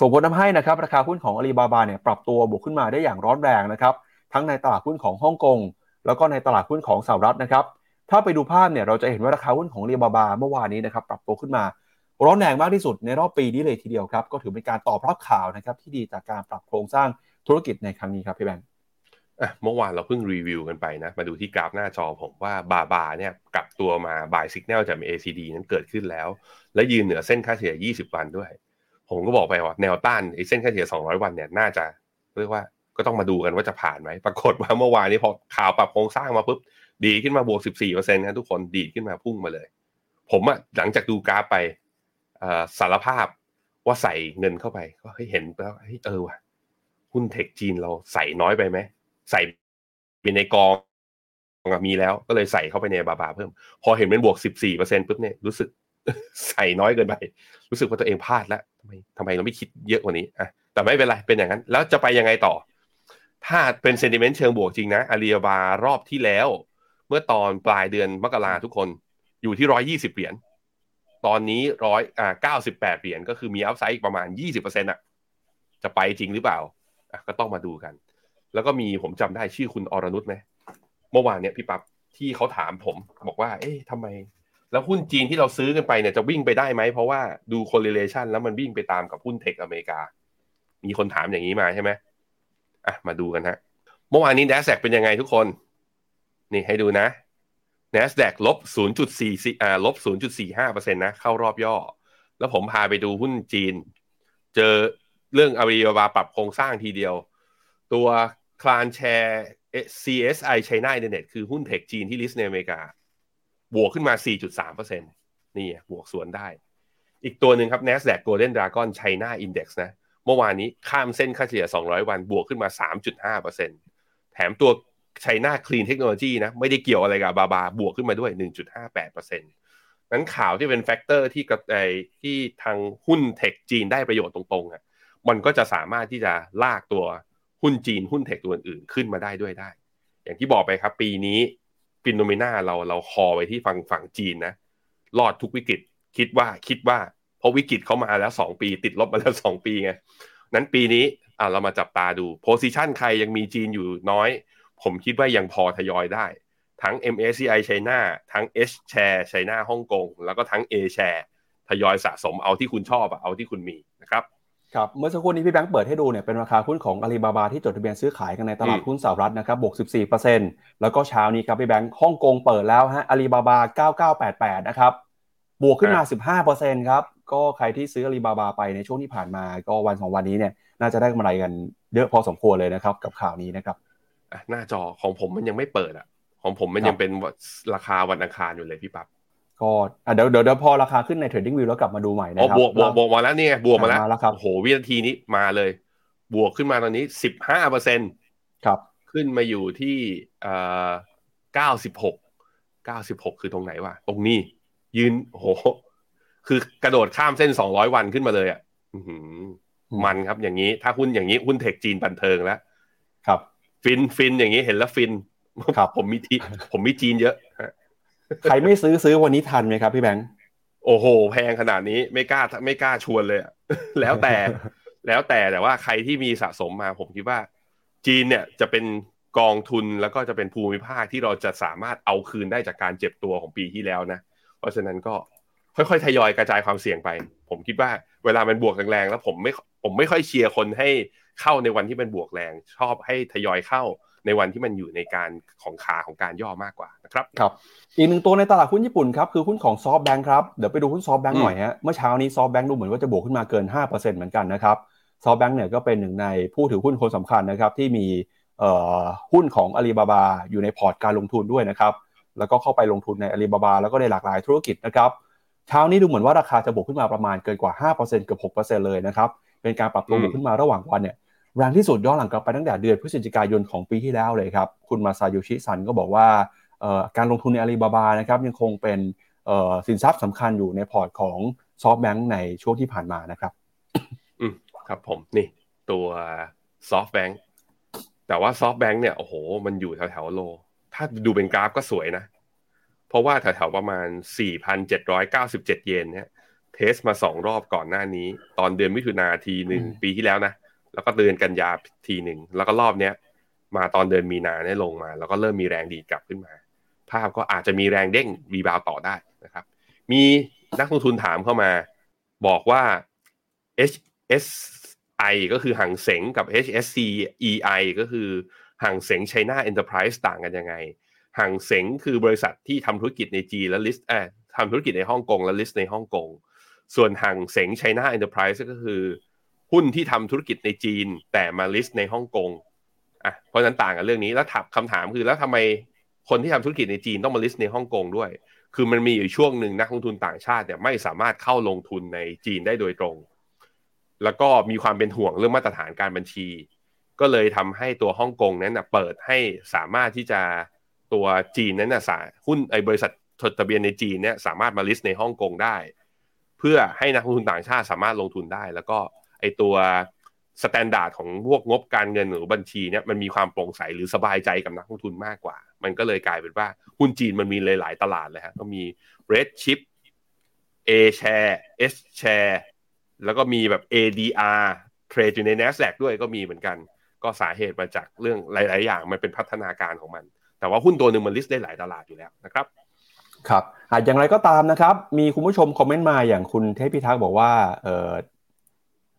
ส่งผลทาให้นะครับราคาหุ้นของอาลีบาบาเนี่ยปรับตัวบวกขึ้นมาได้อย่างร้อนแรงนะครับทั้งในตลาดหุ้นของฮ่องกงแล้วก็ในตลาดหุ้นของสหรัฐนะครับถ้าไปดูภาพเนี่ยเราจะเห็นว่าราคาหุ้นของเรีบาบาเมื่อวานนี้นะครับปรับตัวขึ้นมา ร้อนแรงมากที่สุดในรอบปีนี้เลยทีเดียวครับ ก็ถือเป็นการตอบรับข่าวนะครับที่ดีจากการปรับโครงสร้างธุรกิจในครั้งนี้ครับพี่แบงค์เมื่อวานเราเพิ่งรีวิวกันไปนะ มาดูที่กราฟหน้าจอผมว่าบาบาเนี่ยกลับตัวมาบายสัญญาณจาก ACD นั้นเกิดขึ้นแล้ว และยืนเหนือเส้นค่าเฉลี่ย 20 วันด้วย ผมก็บอกไปว่าแนวต้านไอ้เส้นค่าเฉลี่ย 200 วันเนี่ยน่าจะเรียกว่าก็ต้องมาดูกันว่าจะผ่านไหม ปรากฏว่าเมื่อวานนี้พอข่าวปรับโครงสร้างมาปุ๊บดีขึ้นมาบวก 14เปอร์เซ็นต์นะทุกคนดีขึ้นมาพุ่งมาเลย ผมอะหลังจากดูกราฟไป สารภาพว่าใส่เงินเข้าไปก็เห็นแล้วเออว่ะหุ้นเทคจีนเราใส่น้อยไปไหมใส่เป็นในกองมีแล้วก็เลยใส่เข้าไปในบาบาเพิ่ม พอเห็นเป็นบวก 14เปอร์เซ็นต์ปุ๊บเนี่ยรู้สึกใส่น้อยเกินไป รู้สึกว่าตัวเองพลาดแล้วทำไมทำไมเราไม่คิดเยอะกว่านี้อะแต่ไม่เป็นไรเป็นอย่างนั้น แล้วจะไปยังไงต่อ ถ้าเป็นเซนติเมนต์เชิงบวกจริงนะอาลีบารอบที่แล้ว เมื่อตอนปลายเดือนมกราทุกคนอยู่ที่ร้อยยี่สิบเหรียญ ตอนนี้ร้อยอ่าเก้าสิบแปดเหรียญก็คือมีอัพไซด์ประมาณยี่สิบเปอร์เซ็นต์อะจะไปจริงหรือเปล่าอะก็ต้องมาดูกัน แล้วก็มีผมจำได้ชื่อคุณอรนุชไหมเมื่อวานเนี่ยพี่ปั๊บที่เขาถามผมบอกว่า เอ๊ะทำไม แล้วหุ้นจีนที่เราซื้อกันไปเนี่ยจะวิ่งไปได้ไหม เพราะว่าดู correlation แล้วมันวิ่งไปตามกับหุ้นเทคอเมริกา มีคนถามอย่างนี้มาใช่ไหมอะมาดูกันฮะเมื่อวานนี้ NASDAQ เป็นยังไงทุกคน นี่ให้ดูนะ NASDAQ ลบ0.4อ่าลบ0.45%นะเข้ารอบย่อ แล้วผมพาไปดูหุ้นจีน เจอเรื่องอารีบาปรับโครงสร้างทีเดียว ตัวคลานแชร์ CSI China Internet คือหุ้นเทคจีนที่ลิสต์ในอเมริกา บวกขึ้นมา 4.3%นี่บวกสวนได้ อีกตัวหนึ่งครับ NASDAQ Golden Dragon China Index นะ เมื่อวานนี้ข้ามเส้นค่าเฉลี่ย 200 วันบวกขึ้นมา 3.5%แถมตัว China Clean Technology นะไม่ได้เกี่ยวอะไรกับบาบาบวกขึ้นมาด้วย 1.58%นั้นข่าวที่เป็น factor ที่กับไอที่ทางหุ้น tech จีนได้ประโยชน์ตรงๆอะมันก็จะสามารถที่จะลากตัวหุ้นจีนหุ้น tech ตัวอื่นขึ้นมาได้ด้วยได้ อย่างที่บอกไปครับ ปีนี้ FINNOMENA เราเรา call ไว้ที่ฝั่งฝั่งจีนนะรอดทุกวิกฤตคิดว่าคิดว่าเพราะวิกฤตเขามาแล้วสองปี ติดลบมาแล้วสองปีไงนั้นปีนี้อ่าเรามาจับตาดูโพซิชันใครยังมีจีนอยู่น้อย ผมคิดว่ายังพอทยอยได้ ทั้ง MSCI China ทั้ง H Share China ฮ่องกงแล้วก็ทั้ง A Share ทยอยสะสมเอาที่คุณชอบเอาที่คุณมีนะครับครับเมื่อสักครู่นี้พี่แบงค์เปิดให้ดูเนี่ยเป็นราคาหุ้นของอาลีบาบาที่จดทะเบียนซื้อขายกันในตลาดหุ้นสหรัฐนะครับบวก 14%แล้วก็เช้านี้ครับพี่แบงค์ฮ่องกงเปิดแล้วฮะอาลีบาบา 9988 นะครับบวกขึ้นมา 15%ครับก็ใครที่ซื้ออาลีบาบาไปในช่วงที่ผ่านมา ก็วันสองวันนี้เนี่ยน่าจะได้กำไรกันเยอะพอสมควรเลยนะครับกับข่าวนี้นะครับ หน้าจอของผมมันยังไม่เปิดอะ ของผมมันยังเป็นราคาวันอังคารอยู่เลยพี่ปับ๊บก็เดี๋ยวเดี๋ยวพอราคาขึ้นใน Trading View แล้วกลับมาดูใหม่นะครับบวกบวกบวกมาแล้วเนี่ยบวกมาแล้วมาแล้วครับโหวินาทีนี้มาเลย บวกขึ้นมาตอนนี้สิบห้าเปอร์เซ็นต์ครับ ขึ้นมาอยู่ที่เอ่อเก้าสิบหกเก้าสิบหกคือตรงไหนวะตรงนี้ ยืนโห คือกระโดดข้ามเส้นสองร้อยวันขึ้นมาเลยอะมันครับอย่างนี้ถ้าหุ้นอย่างนี้หุ้นเทคจีนบันเทิงแล้วครับ ฟินฟินอย่างนี้เห็นแล้วฟินครับผมมีทีผมมีจีนเยอะใครไม่ซื้อซื้อวันนี้ทันไหมครับพี่แบงค์โอ้โห แพงขนาดนี้ไม่กล้าไม่กล้าชวนเลยแล้วแต่แล้วแต่แต่ว่าใครที่มีสะสมมาผมคิดว่า จีนเนี่ยจะเป็นกองทุนแล้วก็จะเป็นภูมิภาคที่เราจะสามารถเอาคืนได้จากการเจ็บตัวของปีที่แล้วนะ เพราะฉะนั้นก็ค่อยๆทยอยกระจายความเสี่ยงไป ผมคิดว่าเวลามันบวกแรงๆแล้วผมไม่ผมไม่ค่อยเชียร์คนให้ เข้าในวันที่มันบวกแรง ชอบให้ทยอยเข้าในวันที่มันอยู่ในการของขาของการย่อมากกว่านะครับครับอีกหนึ่งตัวในตลาดหุ้นญี่ปุ่นครับคือหุ้นของซอฟต์แบงค์ครับเดี๋ยวไปดูหุ้นซอฟต์แบงค์หน่อยฮะเมื่อเช้านี้ซอฟต์แบงค์ดูเหมือนว่าจะบวกขึ้นมาเกิน 5%เหมือนกันนะครับซอฟแบงค์เนี่ยก็เป็นหนึ่งในผู้ถือหุ้นคนสำคัญนะครับที่มีหุ้นของอาลีบาบาอยู่ในพอร์ตการลงทุนด้วยนะครับแล้วก็เข้าไปลงทุนในอาลีบาบาแล้วก็ในหลากหลายธุรกิจนะครับเช้านี้ดูเหมือนว่าราคาจะบวกขึ้นมาประมาณเกินกว่า 5%เกือบ6%เลยนะครับเป็นการปรับตัวบวกขึ้นมาระหว่างวันเนี่ย แรงที่สุดย้อนหลังกลับไปตั้งแต่เดือนพฤศจิกายนของปีที่แล้วเลยครับ คุณมาซาโยชิซันก็บอกว่าการลงทุนในอาลีบาบานะครับยังคงเป็นสินทรัพย์สำคัญอยู่ใน port ของซอฟต์แบงค์ในช่วงที่ผ่านมานะครับอืมครับผมนี่ตัวซอฟต์แบงค์แต่ว่าซอฟต์แบงค์เนี่ยโอ้โห มันอยู่แถวๆ low ถ้าดูเป็นกราฟก็สวยนะ เพราะว่าแถวๆประมาณ 4,797 เยนเนี่ย test มาสองรอบก่อนหน้านี้ ตอนเดือนมิถุนาทีหนึ่งปีที่แล้วนะ แล้วก็เดือนกันยาทีหนึ่งแล้วก็รอบเนี้ยมาตอนเดือนมีนาเนี่ยลงมา แล้วก็เริ่มมีแรงดีดกลับขึ้นมา ภาพก็อาจจะมีแรงเด้ง rebound ต่อได้นะครับ มีนักลงทุนถามเข้ามา บอกว่า HSI ก็คือฮั่งเส็งกับ HSCEI ก็คือห่างเสง China Enterprise ต่างกันยังไงฮั่งเส็งคือบริษัทที่ทำธุรกิจในจีนและ list เออทำธุรกิจในฮ่องกงและ list ในฮ่องกงส่วนห่างเสง China Enterprise ก็คือ หุ้นที่ทำธุรกิจในจีน แต่มา list ในฮ่องกงอะเพราะฉะนั้นต่างกันเรื่องนี้แล้วถามคำถามคือแล้วทำไมคนที่ทำธุรกิจในจีนต้องมา list ในฮ่องกงด้วย คือมันมีอยู่ช่วงหนึ่งนักลงทุนต่างชาติเนี่ยไม่สามารถเข้าลงทุนในจีนได้โดยตรง แล้วก็มีความเป็นห่วงเรื่องมาตรฐานการบัญชี ก็เลยทำให้ตัวฮ่องกงนั้นนะเปิดให้สามารถที่จะตัวจีนนั้นนะสาหุ้นไอบริษัทจดทะเบียนในจีนเนี่ยสามารถมา list ในฮ่องกงได้ เพื่อให้นักลงทุนต่างชาติสามารถลงทุนได้ แล้วก็ ไอตัว standard ของพวกงบการเงินหรือบัญชีเนี่ยมันมีความโปร่งใสหรือสบายใจกับนักลงทุนมากกว่า มันก็เลยกลายเป็นว่าหุ้นจีนมันมีหลาย ๆ ตลาดเลยฮะก็มี Red Chip A Share H Share แล้วก็มีแบบ ADR trade อยู่ใน NASDAQ ด้วยก็มีเหมือนกัน ก็สาเหตุมาจากเรื่องหลาย ๆ อย่างมันเป็นพัฒนาการของมัน แต่ว่าหุ้นตัวหนึ่งมัน list ได้หลายตลาดอยู่แล้วนะครับครับอย่างไรก็ตามนะครับ มีคุณผู้ชม comment มาอย่างคุณเทพิทักษ์บอกว่าเออ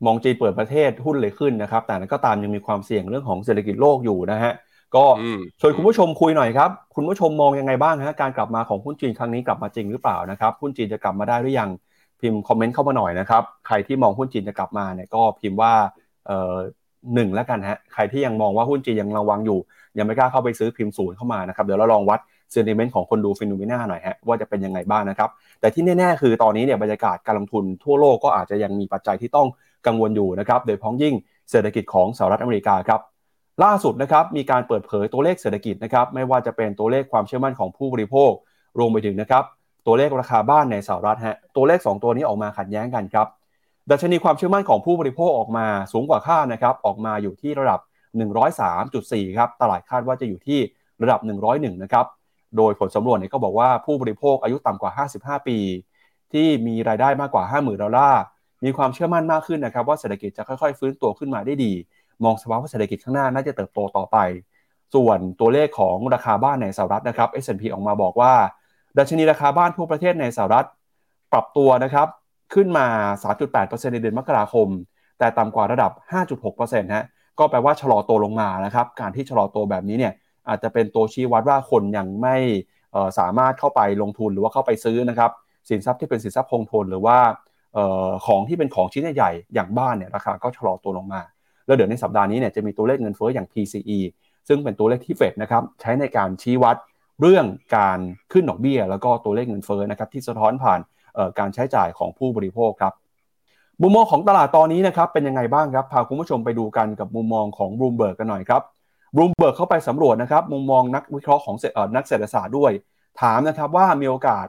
มองจีนเปิดประเทศหุ้นเลยขึ้นนะครับ แต่นั้นก็ตามยังมีความเสี่ยงเรื่องของเศรษฐกิจโลกอยู่นะฮะก็ชวนคุณผู้ชมคุยหน่อยครับ คุณผู้ชมมองยังไงบ้างฮะการกลับมาของหุ้นจีนครั้งนี้กลับมาจริงหรือเปล่านะครับหุ้นจีนจะกลับมาได้หรือยังพิมพ์คอมเมนต์เข้ามาหน่อยนะครับใครที่มองหุ้นจีนจะกลับมาเนี่ยก็พิมพ์ว่าเอ่อหนึ่งแล้วกันฮะใครที่ยังมองว่าหุ้นจีนยังระวังอยู่ ยังไม่กล้าเข้าไปซื้อพิมพ์ศูนย์เข้ามานะครับเดี๋ยวเราลองวัดเซนติเมนต์ของคนดูฟิโนเมนาหน่อยฮะว่าจะเป็นยังไงบ้างนะครับแต่ที่แน่ ๆ คือตอนนี้เนี่ยบรรยากาศการลงทุนทั่วโลกก็อาจจะยังมีปัจจัยที่ต้อง กังวลอยู่นะครับโดยพ้องยิ่งเศรษฐกิจของสหรัฐอเมริกาครับล่าสุดนะครับมีการเปิดเผยตัวเลขเศรษฐกิจนะครับไม่ว่าจะเป็นตัวเลขความเชื่อมั่นของผู้บริโภครวมไปถึงนะครับตัวเลขราคาบ้านในสหรัฐฮะตัวเลข 2 ตัวนี้ออกมาขัดแย้งกันครับดัชนีความเชื่อมั่นของผู้บริโภคออกมาสูงกว่าคาดนะครับออกมาอยู่ที่ระดับ 103.4 ครับตลาดคาดว่าจะอยู่ที่ระดับ 101 นะครับโดยผลสำรวจเนี่ยก็บอกว่าผู้บริโภคอายุต่ำกว่า 55 ปี ที่มีรายได้มากกว่า 50,000 ดอลลาร์ มีความเชื่อมั่นมากขึ้นนะครับ ว่าเศรษฐกิจจะค่อยๆ ฟื้นตัวขึ้นมาได้ดี มองสภาวะเศรษฐกิจข้างหน้าน่าจะเติบโตต่อไป ส่วนตัวเลขของราคาบ้านในสหรัฐนะครับ S&P ออกมาบอกว่าดัชนีราคาบ้านทั่วประเทศในสหรัฐ ปรับตัวนะครับขึ้นมา 3.8%ในเดือนมกราคม แต่ต่ำกว่าระดับ 5.6%ฮะก็แปลว่าชะลอตัวลงมานะครับ การที่ชะลอตัวแบบนี้เนี่ยอาจจะเป็นตัวชี้วัดว่าคนยังไม่สามารถเข้าไปลงทุนหรือว่าเข้าไปซื้อนะครับสินทรัพย์ที่เป็นสินทรัพย์คงทนหรือว่า ของที่เป็นของชิ้นใหญ่ๆอย่างบ้านเนี่ยราคาก็ชะลอตัวลงมา แล้วเดี๋ยวในสัปดาห์นี้เนี่ยจะมีตัวเลขเงินเฟ้ออย่าง PCE ซึ่งเป็นตัวเลขที่เฟดนะครับใช้ในการชี้วัดเรื่องการขึ้นดอกเบี้ย แล้วก็ตัวเลขเงินเฟ้อนะครับที่สะท้อนผ่านการใช้จ่ายของผู้บริโภคครับมุมมองของตลาดตอนนี้นะครับเป็นยังไงบ้างครับพาคุณผู้ชมไปดูกันกับมุมมองของบลูมเบิร์กกันหน่อยครับบลูมเบิร์กเข้าไปสำรวจนะครับมุมมองนักวิเคราะห์ของนักเศรษฐศาสตร์ด้วย ถามนะครับว่ามีโอกาส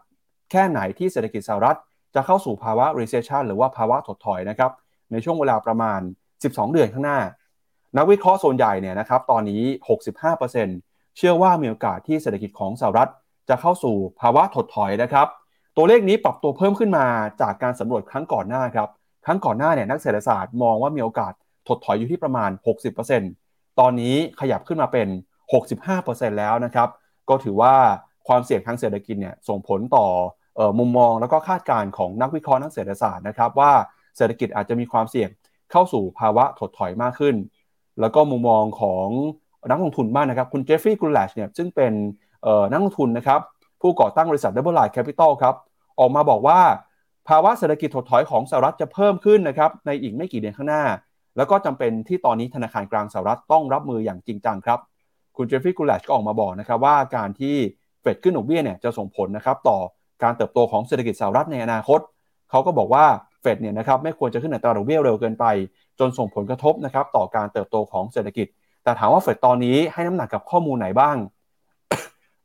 แค่ไหนที่เศรษฐกิจสหรัฐ จะเข้าสู่ภาวะ recession หรือว่าภาวะถดถอยนะครับในช่วงเวลาประมาณ 12 เดือนข้างหน้า นักวิเคราะห์ส่วนใหญ่เนี่ยนะครับตอนนี้ 65%เชื่อว่ามีโอกาสที่เศรษฐกิจของสหรัฐ จะเข้าสู่ภาวะถดถอยนะครับตัวเลขนี้ปรับตัวเพิ่มขึ้นมาจากการสำรวจครั้งก่อนหน้าครับครั้งก่อนหน้าเนี่ยนักเศรษฐศาสตร์มองว่ามีโอกาสถดถอยอยู่ที่ประมาณ 60%ตอนนี้ขยับขึ้นมาเป็น 65%แล้วนะครับก็ถือว่าความเสี่ยงทางเศรษฐกิจเนี่ยส่งผลต่อ มุมมองแล้วก็คาดการณ์ของนักวิเคราะห์นักเศรษฐศาสตร์นะครับว่าเศรษฐกิจอาจจะมีความเสี่ยงเข้าสู่ภาวะถดถอยมากขึ้น แล้วก็มุมมองของนักลงทุนบ้างนะครับ คุณเจฟฟี่กุลแลชเนี่ยซึ่งเป็นนักลงทุนนะครับผู้ก่อตั้งบริษัท Double Line Capital ครับออกมาบอกว่า ภาวะเศรษฐกิจถดถอยของสหรัฐจะเพิ่มขึ้นนะครับในอีกไม่กี่เดือนข้างหน้า แล้วก็จำเป็นที่ตอนนี้ธนาคารกลางสหรัฐต้องรับมืออย่างจริงจังครับ คุณเจฟฟี่กุลแลชก็ออกมาบอกนะครับว่าการที่เฟดขึ้นดอกเบี้ยเนี่ยจะส่งผลนะครับต่อ การเติบโตของเศรษฐกิจสหรัฐในอนาคต เขาก็บอกว่าเฟดเนี่ยนะครับไม่ควรจะขึ้นอัตราดอกเบี้ยเร็วเกินไป จนส่งผลกระทบนะครับต่อการเติบโตของเศรษฐกิจ แต่ถามว่าเฟดตอนนี้ให้น้ำหนักกับข้อมูลไหนบ้าง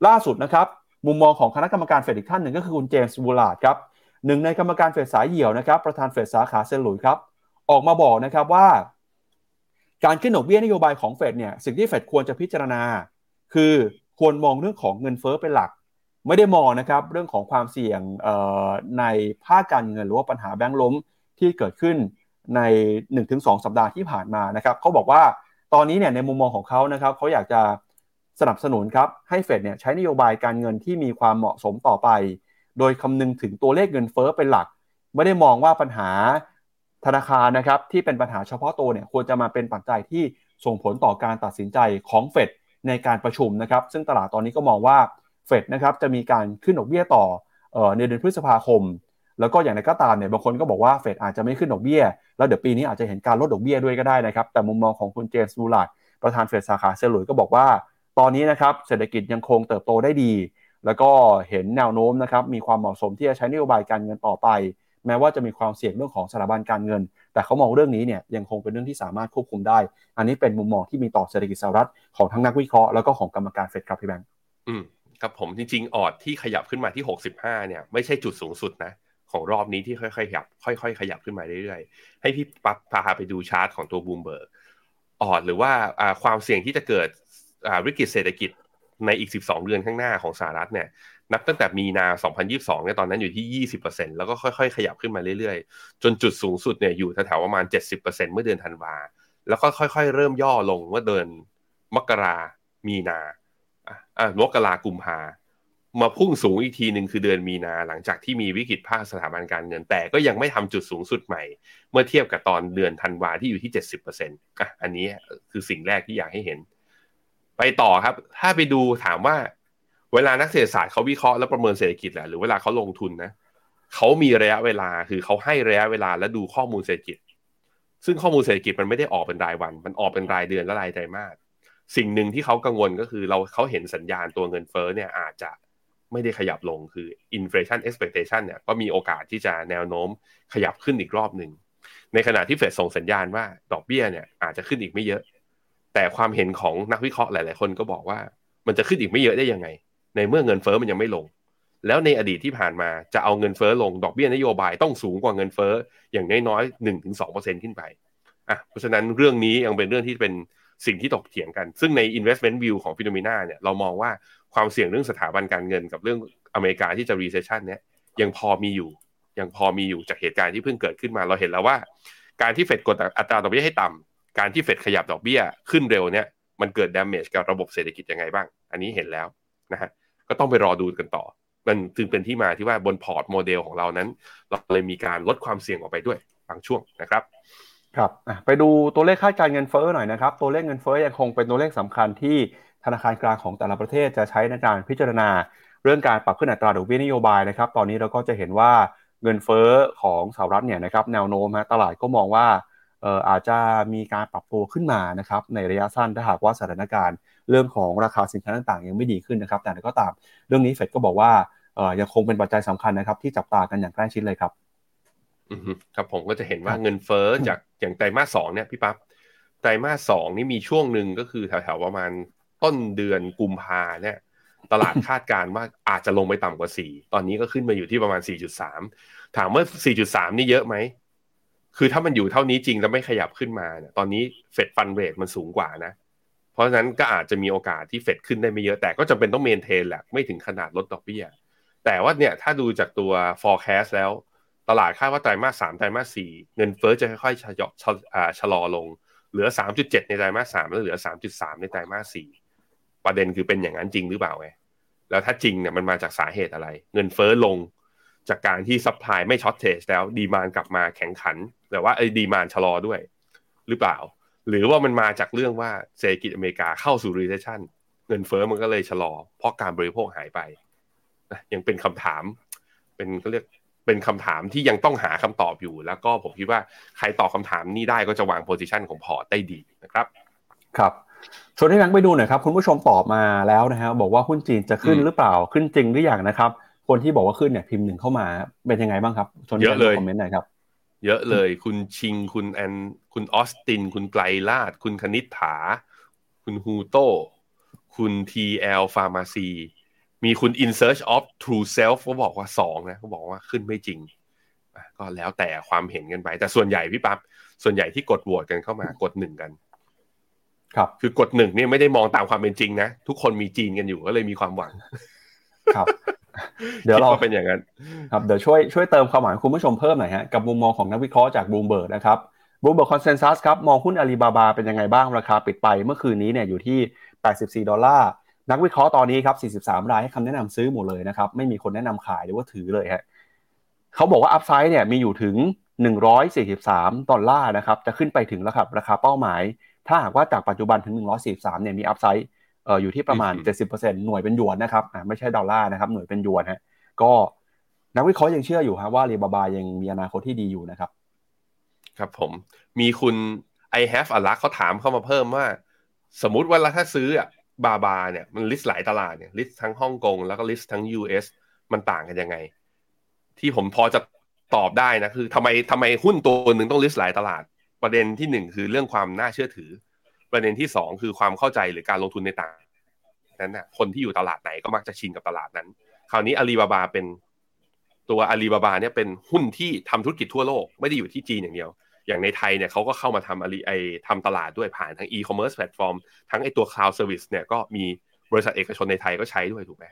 ล่าสุดนะครับมุมมองของคณะกรรมการเฟดอีกท่านหนึ่งก็คือคุณเจมส์บูลาร์ดครับหนึ่งในกรรมการเฟดสายเหี่ยวนะครับประธานเฟดสาขาเซนหลุยครับออกมาบอกนะครับว่า การขึ้นดอกเบี้ยนโยบายของเฟดเนี่ยสิ่งที่เฟดควรจะพิจารณา คือควรมองเรื่องของเงินเฟ้อเป็นหลัก ไม่ได้มองนะครับเรื่องของความเสี่ยงในภาคการเงินหรือว่าปัญหาแบงก์ล้มที่เกิดขึ้นใน 1-2 สัปดาห์ที่ผ่านมานะครับเขาบอกว่าตอนนี้เนี่ยในมุมมองของเขานะครับเขาอยากจะสนับสนุนครับให้เฟดเนี่ยใช้นโยบายการเงินที่มีความเหมาะสมต่อไป โดยคำนึงถึงตัวเลขเงินเฟ้อเป็นหลัก ไม่ได้มองว่าปัญหาธนาคารนะครับที่เป็นปัญหาเฉพาะตัวเนี่ยควรจะมาเป็นปัจจัยที่ส่งผลต่อการตัดสินใจของเฟดในการประชุมนะครับ ซึ่งตลาดตอนนี้ก็มองว่า เฟดนะครับจะมีการขึ้นดอกเบี้ยต่อในเดือนพฤษภาคม แล้วก็อย่างไรก็ตามเนี่ยบางคนก็บอกว่าเฟดอาจจะไม่ขึ้นดอกเบี้ย แล้วเดี๋ยวปีนี้อาจจะเห็นการลดดอกเบี้ยด้วยก็ได้นะครับ แต่มุมมองของคุณเจมส์บูลาร์ดประธานเฟดสาขาเซลุยก็บอกว่า ตอนนี้นะครับเศรษฐกิจยังคงเติบโตได้ดี แล้วก็เห็นแนวโน้มนะครับมีความเหมาะสมที่จะใช้นโยบายการเงินต่อไป แม้ว่าจะมีความเสี่ยงเรื่องของสถาบันการเงิน แต่เขามองเรื่องนี้เนี่ยยังคงเป็นเรื่องที่สามารถควบคุมได้ อันนี้เป็นมุมมองที่มีต่อเศรษฐกิจสหรัฐของทั้งนักวิเคราะห์แล้วก็ของกรรมการเฟดครับพี่แบงค์อืม ครับผมจริงๆ odds ที่ขยับขึ้นมาที่ 65 เนี่ย ไม่ใช่จุดสูงสุดนะ ของรอบนี้ที่ค่อยๆขยับ ค่อย ๆ ขยับขึ้นมาเรื่อยๆ ให้พี่ปั๊กพาไปดูชาร์ตของตัวบลูมเบิร์ก odds หรือว่าความเสี่ยงที่จะเกิดวิกฤตเศรษฐกิจในอีก 12 เดือนข้างหน้าของสหรัฐเนี่ย นับตั้งแต่มีนา 2022 เนี่ยตอนนั้นอยู่ที่ 20%แล้วก็ค่อยๆ ขยับขึ้นมาเรื่อยๆ จนจุดสูงสุดเนี่ยอยู่แถวๆประมาณ 70%เมื่อเดือนธันวา แล้วก็ค่อยๆ เริ่มย่อลงเมื่อเดือนมกรามีนา อ่ามกรากุมภามาพุ่งสูงอีกทีหนึ่งคือเดือนมีนาหลังจากที่มีวิกฤตภาคสถาบันการเงิน แต่ก็ยังไม่ทำจุดสูงสุดใหม่ เมื่อเทียบกับตอนเดือนธันวาที่อยู่ที่เจ็ดสิบเปอร์เซ็นต์อะอันนี้คือสิ่งแรกที่อยากให้เห็น ไปต่อครับ ถ้าไปดูถามว่า เวลานักเศรษฐศาสตร์เขาวิเคราะห์และประเมินเศรษฐกิจแหละหรือเวลาเขาลงทุนนะเขามีระยะเวลาคือเขาให้ระยะเวลาและดูข้อมูลเศรษฐกิจ ซึ่งข้อมูลเศรษฐกิจมันไม่ได้ออกเป็นรายวัน มันออกเป็นรายเดือนและรายไตรมาส สิ่งหนึ่งที่เขากังวลก็คือเราเขาเห็นสัญญาณตัวเงินเฟ้อเนี่ยอาจจะไม่ได้ขยับลงคือ inflation expectation เนี่ยก็มีโอกาสที่จะแนวโน้มขยับขึ้นอีกรอบหนึ่ง ในขณะที่เฟดส่งสัญญาณว่าดอกเบี้ยเนี่ยอาจจะขึ้นอีกไม่เยอะ แต่ความเห็นของนักวิเคราะห์หลาย ๆ คนก็บอกว่ามันจะขึ้นอีกไม่เยอะได้ยังไง ในเมื่อเงินเฟ้อมันยังไม่ลง แล้วในอดีตที่ผ่านมาจะเอาเงินเฟ้อลงดอกเบี้ยนโยบายต้องสูงกว่าเงินเฟ้ออย่างน้อยๆหนึ่งถึงสองเปอร์เซ็นขึ้นไปอะเพราะฉะนั้นเรื่องนี้ยังเป็นเรื่องที่เป็น สิ่งที่ตกเถียงกัน ซึ่งใน investment view ของฟิโนเมนาเนี่ยเรามองว่าความเสี่ยงเรื่องสถาบันการเงินกับเรื่องอเมริกาที่จะ recession เนี่ยยังพอมีอยู่ ยังพอมีอยู่จากเหตุการณ์ที่เพิ่งเกิดขึ้นมาเราเห็นแล้วว่า การที่เฟดกดอัตราดอกเบี้ยให้ต่ำการที่เฟดขยับดอกเบี้ยขึ้นเร็วเนี่ยมันเกิด damage กับระบบเศรษฐกิจยังไงบ้าง อันนี้เห็นแล้วนะฮะก็ต้องไปรอดูกันต่อ มันจึงเป็นที่มาที่ว่าบน port model ของเรานั้น เราเลยมีการลดความเสี่ยงออกไปด้วยบางช่วงนะครับ ครับไปดูตัวเลขคาดการเงินเฟ้อหน่อยนะครับ ตัวเลขเงินเฟ้อยังคงเป็นตัวเลขสำคัญที่ธนาคารกลางของแต่ละประเทศจะใช้ในการพิจารณา เรื่องการปรับขึ้นอัตราดอกเบี้ยนโยบายนะครับ ตอนนี้เราก็จะเห็นว่าเงินเฟ้อของสหรัฐเนี่ยนะครับแนวโน้มฮะตลาดก็มองว่าเอ่ออาจจะมีการปรับตัวขึ้นมานะครับในระยะสั้นถ้าหากว่าสถานการณ์ เรื่องของราคาสินค้าต่างๆ ยังไม่ดีขึ้นนะครับ แต่ก็ตามเรื่องนี้เฟดก็บอกว่าเอ่อยังคงเป็นปัจจัยสำคัญนะครับที่จับตากันอย่างใกล้ชิดเลยครับ ครับผมก็จะเห็นว่าเงินเฟ้อจากอย่างไตรมาสสองเนี่ยพี่ปั๊บไตรมาสสองนี่มีช่วงหนึ่งก็คือแถวๆประมาณต้นเดือนกุมภาเนี่ย ตลาดคาดการณ์ว่าอาจจะลงไปต่ำกว่าสี่ตอนนี้ก็ขึ้นมาอยู่ที่ประมาณสี่จุดสามถามว่าสี่จุดสามนี่เยอะไหมคือถ้ามันอยู่เท่านี้จริงแล้วไม่ขยับขึ้นมาเนี่ยตอนนี้Fed Funds Rate มันสูงกว่านะ เพราะฉะนั้นก็อาจจะมีโอกาสที่เฟดขึ้นได้ไม่เยอะแต่ก็จำเป็นต้อง maintain แหละไม่ถึงขนาดลดดอกเบี้ยแต่ว่าเนี่ยถ้าดูจากตัว forecast แล้ว ตลาดคาดว่าไตรมาสสามไตรมาสสี่เงินเฟ้อจะค่อยๆชะลอชะอ่าชะลอลง เหลือสามจุดเจ็ดในไตรมาสสามแล้วเหลือสามจุดสามในไตรมาสสี่ประเด็นคือเป็นอย่างนั้นจริงหรือเปล่าไงแล้วถ้าจริงเนี่ยมันมาจากสาเหตุอะไร เงินเฟ้อลงจากการที่ supply ไม่ shortage แล้ว demand กลับมาแข่งขัน แต่ว่าไอ้ demand ชะลอด้วย หรือเปล่า หรือว่ามันมาจากเรื่องว่าเศรษฐกิจอเมริกาเข้าสู่ recession เงินเฟ้อมันก็เลยชะลอ เพราะการบริโภคหายไปนะยังเป็นคำถาม เป็นก็เรียก เป็นคำถามที่ยังต้องหาคำตอบอยู่ แล้วก็ผมคิดว่าใครตอบคำถามนี้ได้ก็จะวาง position ของพอร์ตได้ดีนะครับ ครับชวนให้นักไปดูหน่อยครับ คุณผู้ชมตอบมาแล้วนะฮะบอกว่าหุ้นจีนจะขึ้นอืมหรือเปล่าขึ้นจริงหรืออย่างนะครับ คนที่บอกว่าขึ้นเนี่ยพิมพ์หนึ่งเข้ามาเป็นยังไงบ้างครับชวนให้เยอะเลยคอมเมนต์หน่อยครับเยอะเลย คุณชิงคุณแอนคุณออสติน คุณไกลลาด คุณคณิษฐา คุณฮูโตคุณ TL Pharmacy มี คุณ In Search of True Self เขาบอกว่าสองนะเขาบอกว่าขึ้นไม่จริงอะก็แล้วแต่ความเห็นกันไป แต่ส่วนใหญ่พี่ปั๊บส่วนใหญ่ที่กดโหวตกันเข้ามากดหนึ่งกัน ครับคือกดหนึ่งเนี่ยไม่ได้มองตามความเป็นจริงนะ ทุกคนมีจีนกันอยู่ก็เลยมีความหวัง ครับ เดี๋ยวเราคิว่าเป็นอย่างนั้น ครับเดี๋ยวช่วยช่วยเติมความหมายคุณผู้ชมเพิ่มหน่อยฮะกับมุมมองของนักวิเคราะห์จากบูมเบิร์กนะครับ Bloomberg consensus ครับมองหุ้นอาลีบาบาเป็นยังไงบ้างราคาปิดไปเมื่อคืนนี้เนี่ยอยู่ที่ 84 ดอลลาร์ นักวิเคราะห์ตอนนี้ครับ 43 รายให้คำแนะนำซื้อหมดเลยนะครับ ไม่มีคนแนะนำขายหรือว่าถือเลยฮะเขาบอกว่า upside เนี่ยมีอยู่ถึง 143 ดอลลาร์นะครับ จะขึ้นไปถึงแล้วครับราคาเป้าหมาย ถ้าหากว่าจากปัจจุบันถึง 143 เนี่ยมี upside เอ่ออยู่ที่ประมาณอืม70%หน่วยเป็นหยวนนะครับอ่าไม่ใช่ดอลลาร์นะครับหน่วยเป็นหยวนฮะก็นักวิเคราะห์ยังเชื่ออยู่ฮะว่าอาลีบาบายังมีอนาคตที่ดีอยู่นะครับ ครับผมมีคุณ I have a luck เขาถามเข้ามาเพิ่มว่า สมมุติว่าถ้าซื้ออาลีบาบาเนี่ยมัน list หลายตลาดเนี่ย list ทั้งฮ่องกงแล้วก็ list ทั้ง US มันต่างกันยังไง ที่ผมพอจะตอบได้นะคือทำไมทำไมหุ้นตัวหนึ่งต้อง list หลายตลาด ประเด็นที่หนึ่งคือเรื่องความน่าเชื่อถือ ประเด็นที่สองคือความเข้าใจหรือการลงทุนในต่างนั้นนะคนที่อยู่ตลาดไหนก็มักจะชินกับตลาดนั้น คราวนี้อาลีบาบาเป็นตัวอาลีบาบาเนี่ยเป็นหุ้นที่ทำธุรกิจทั่วโลกไม่ได้อยู่ที่จีนอย่างเดียว อย่างในไทยเนี่ยเขาก็เข้ามาทำอาลีไอทำตลาดด้วยผ่านทั้ง e-commerce platform ทั้งไอตัว cloud service เนี่ยก็มีบริษัทเอกชนในไทยก็ใช้ด้วยถูกไหม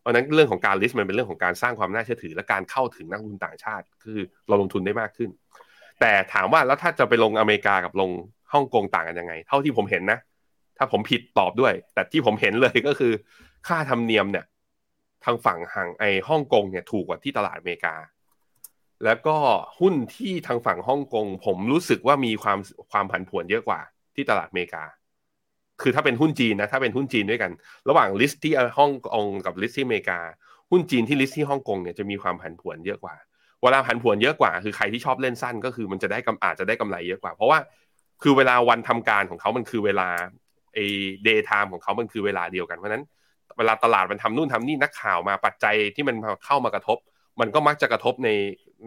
เพราะฉะนั้นเรื่องของการ list มันเป็นเรื่องของการสร้างความน่าเชื่อถือ และการเข้าถึงนักลงทุนต่างชาติ คือเราลงทุนได้มากขึ้น แต่ถามว่าแล้วถ้าจะไปลงอเมริกากับลงฮ่องกงต่างกันยังไง เท่าที่ผมเห็นนะ ถ้าผมผิดตอบด้วย แต่ที่ผมเห็นเลยก็คือ ค่าธรรมเนียมเนี่ยทางฝั่งห่างไอฮ่องกงเนี่ยถูกกว่าที่ตลาดอเมริกา แล้วก็หุ้นที่ทางฝั่งฮ่องกงผมรู้สึกว่ามีความความผันผวนเยอะกว่าที่ตลาดอเมริกา คือถ้าเป็นหุ้นจีนนะถ้าเป็นหุ้นจีนด้วยกัน ระหว่าง list ที่ฮ่องกงกับ list ที่อเมริกา หุ้นจีนที่ list ที่ฮ่องกงเนี่ยจะมีความผันผวนเยอะกว่า เวลาผันผวนเยอะกว่า คือใครที่ชอบเล่นสั้นก็คือมันจะได้กำอาจจะได้กำไรเยอะกว่า เพราะว่าคือเวลาวันทำการของเขามันคือเวลาไอ้ daytime ของเขามันคือเวลาเดียวกันเพราะนั้นเวลาตลาดมันทำนู่นทำนี่นักข่าวมาปัจจัยที่มันเข้ามากระทบ มันก็มักจะกระทบใน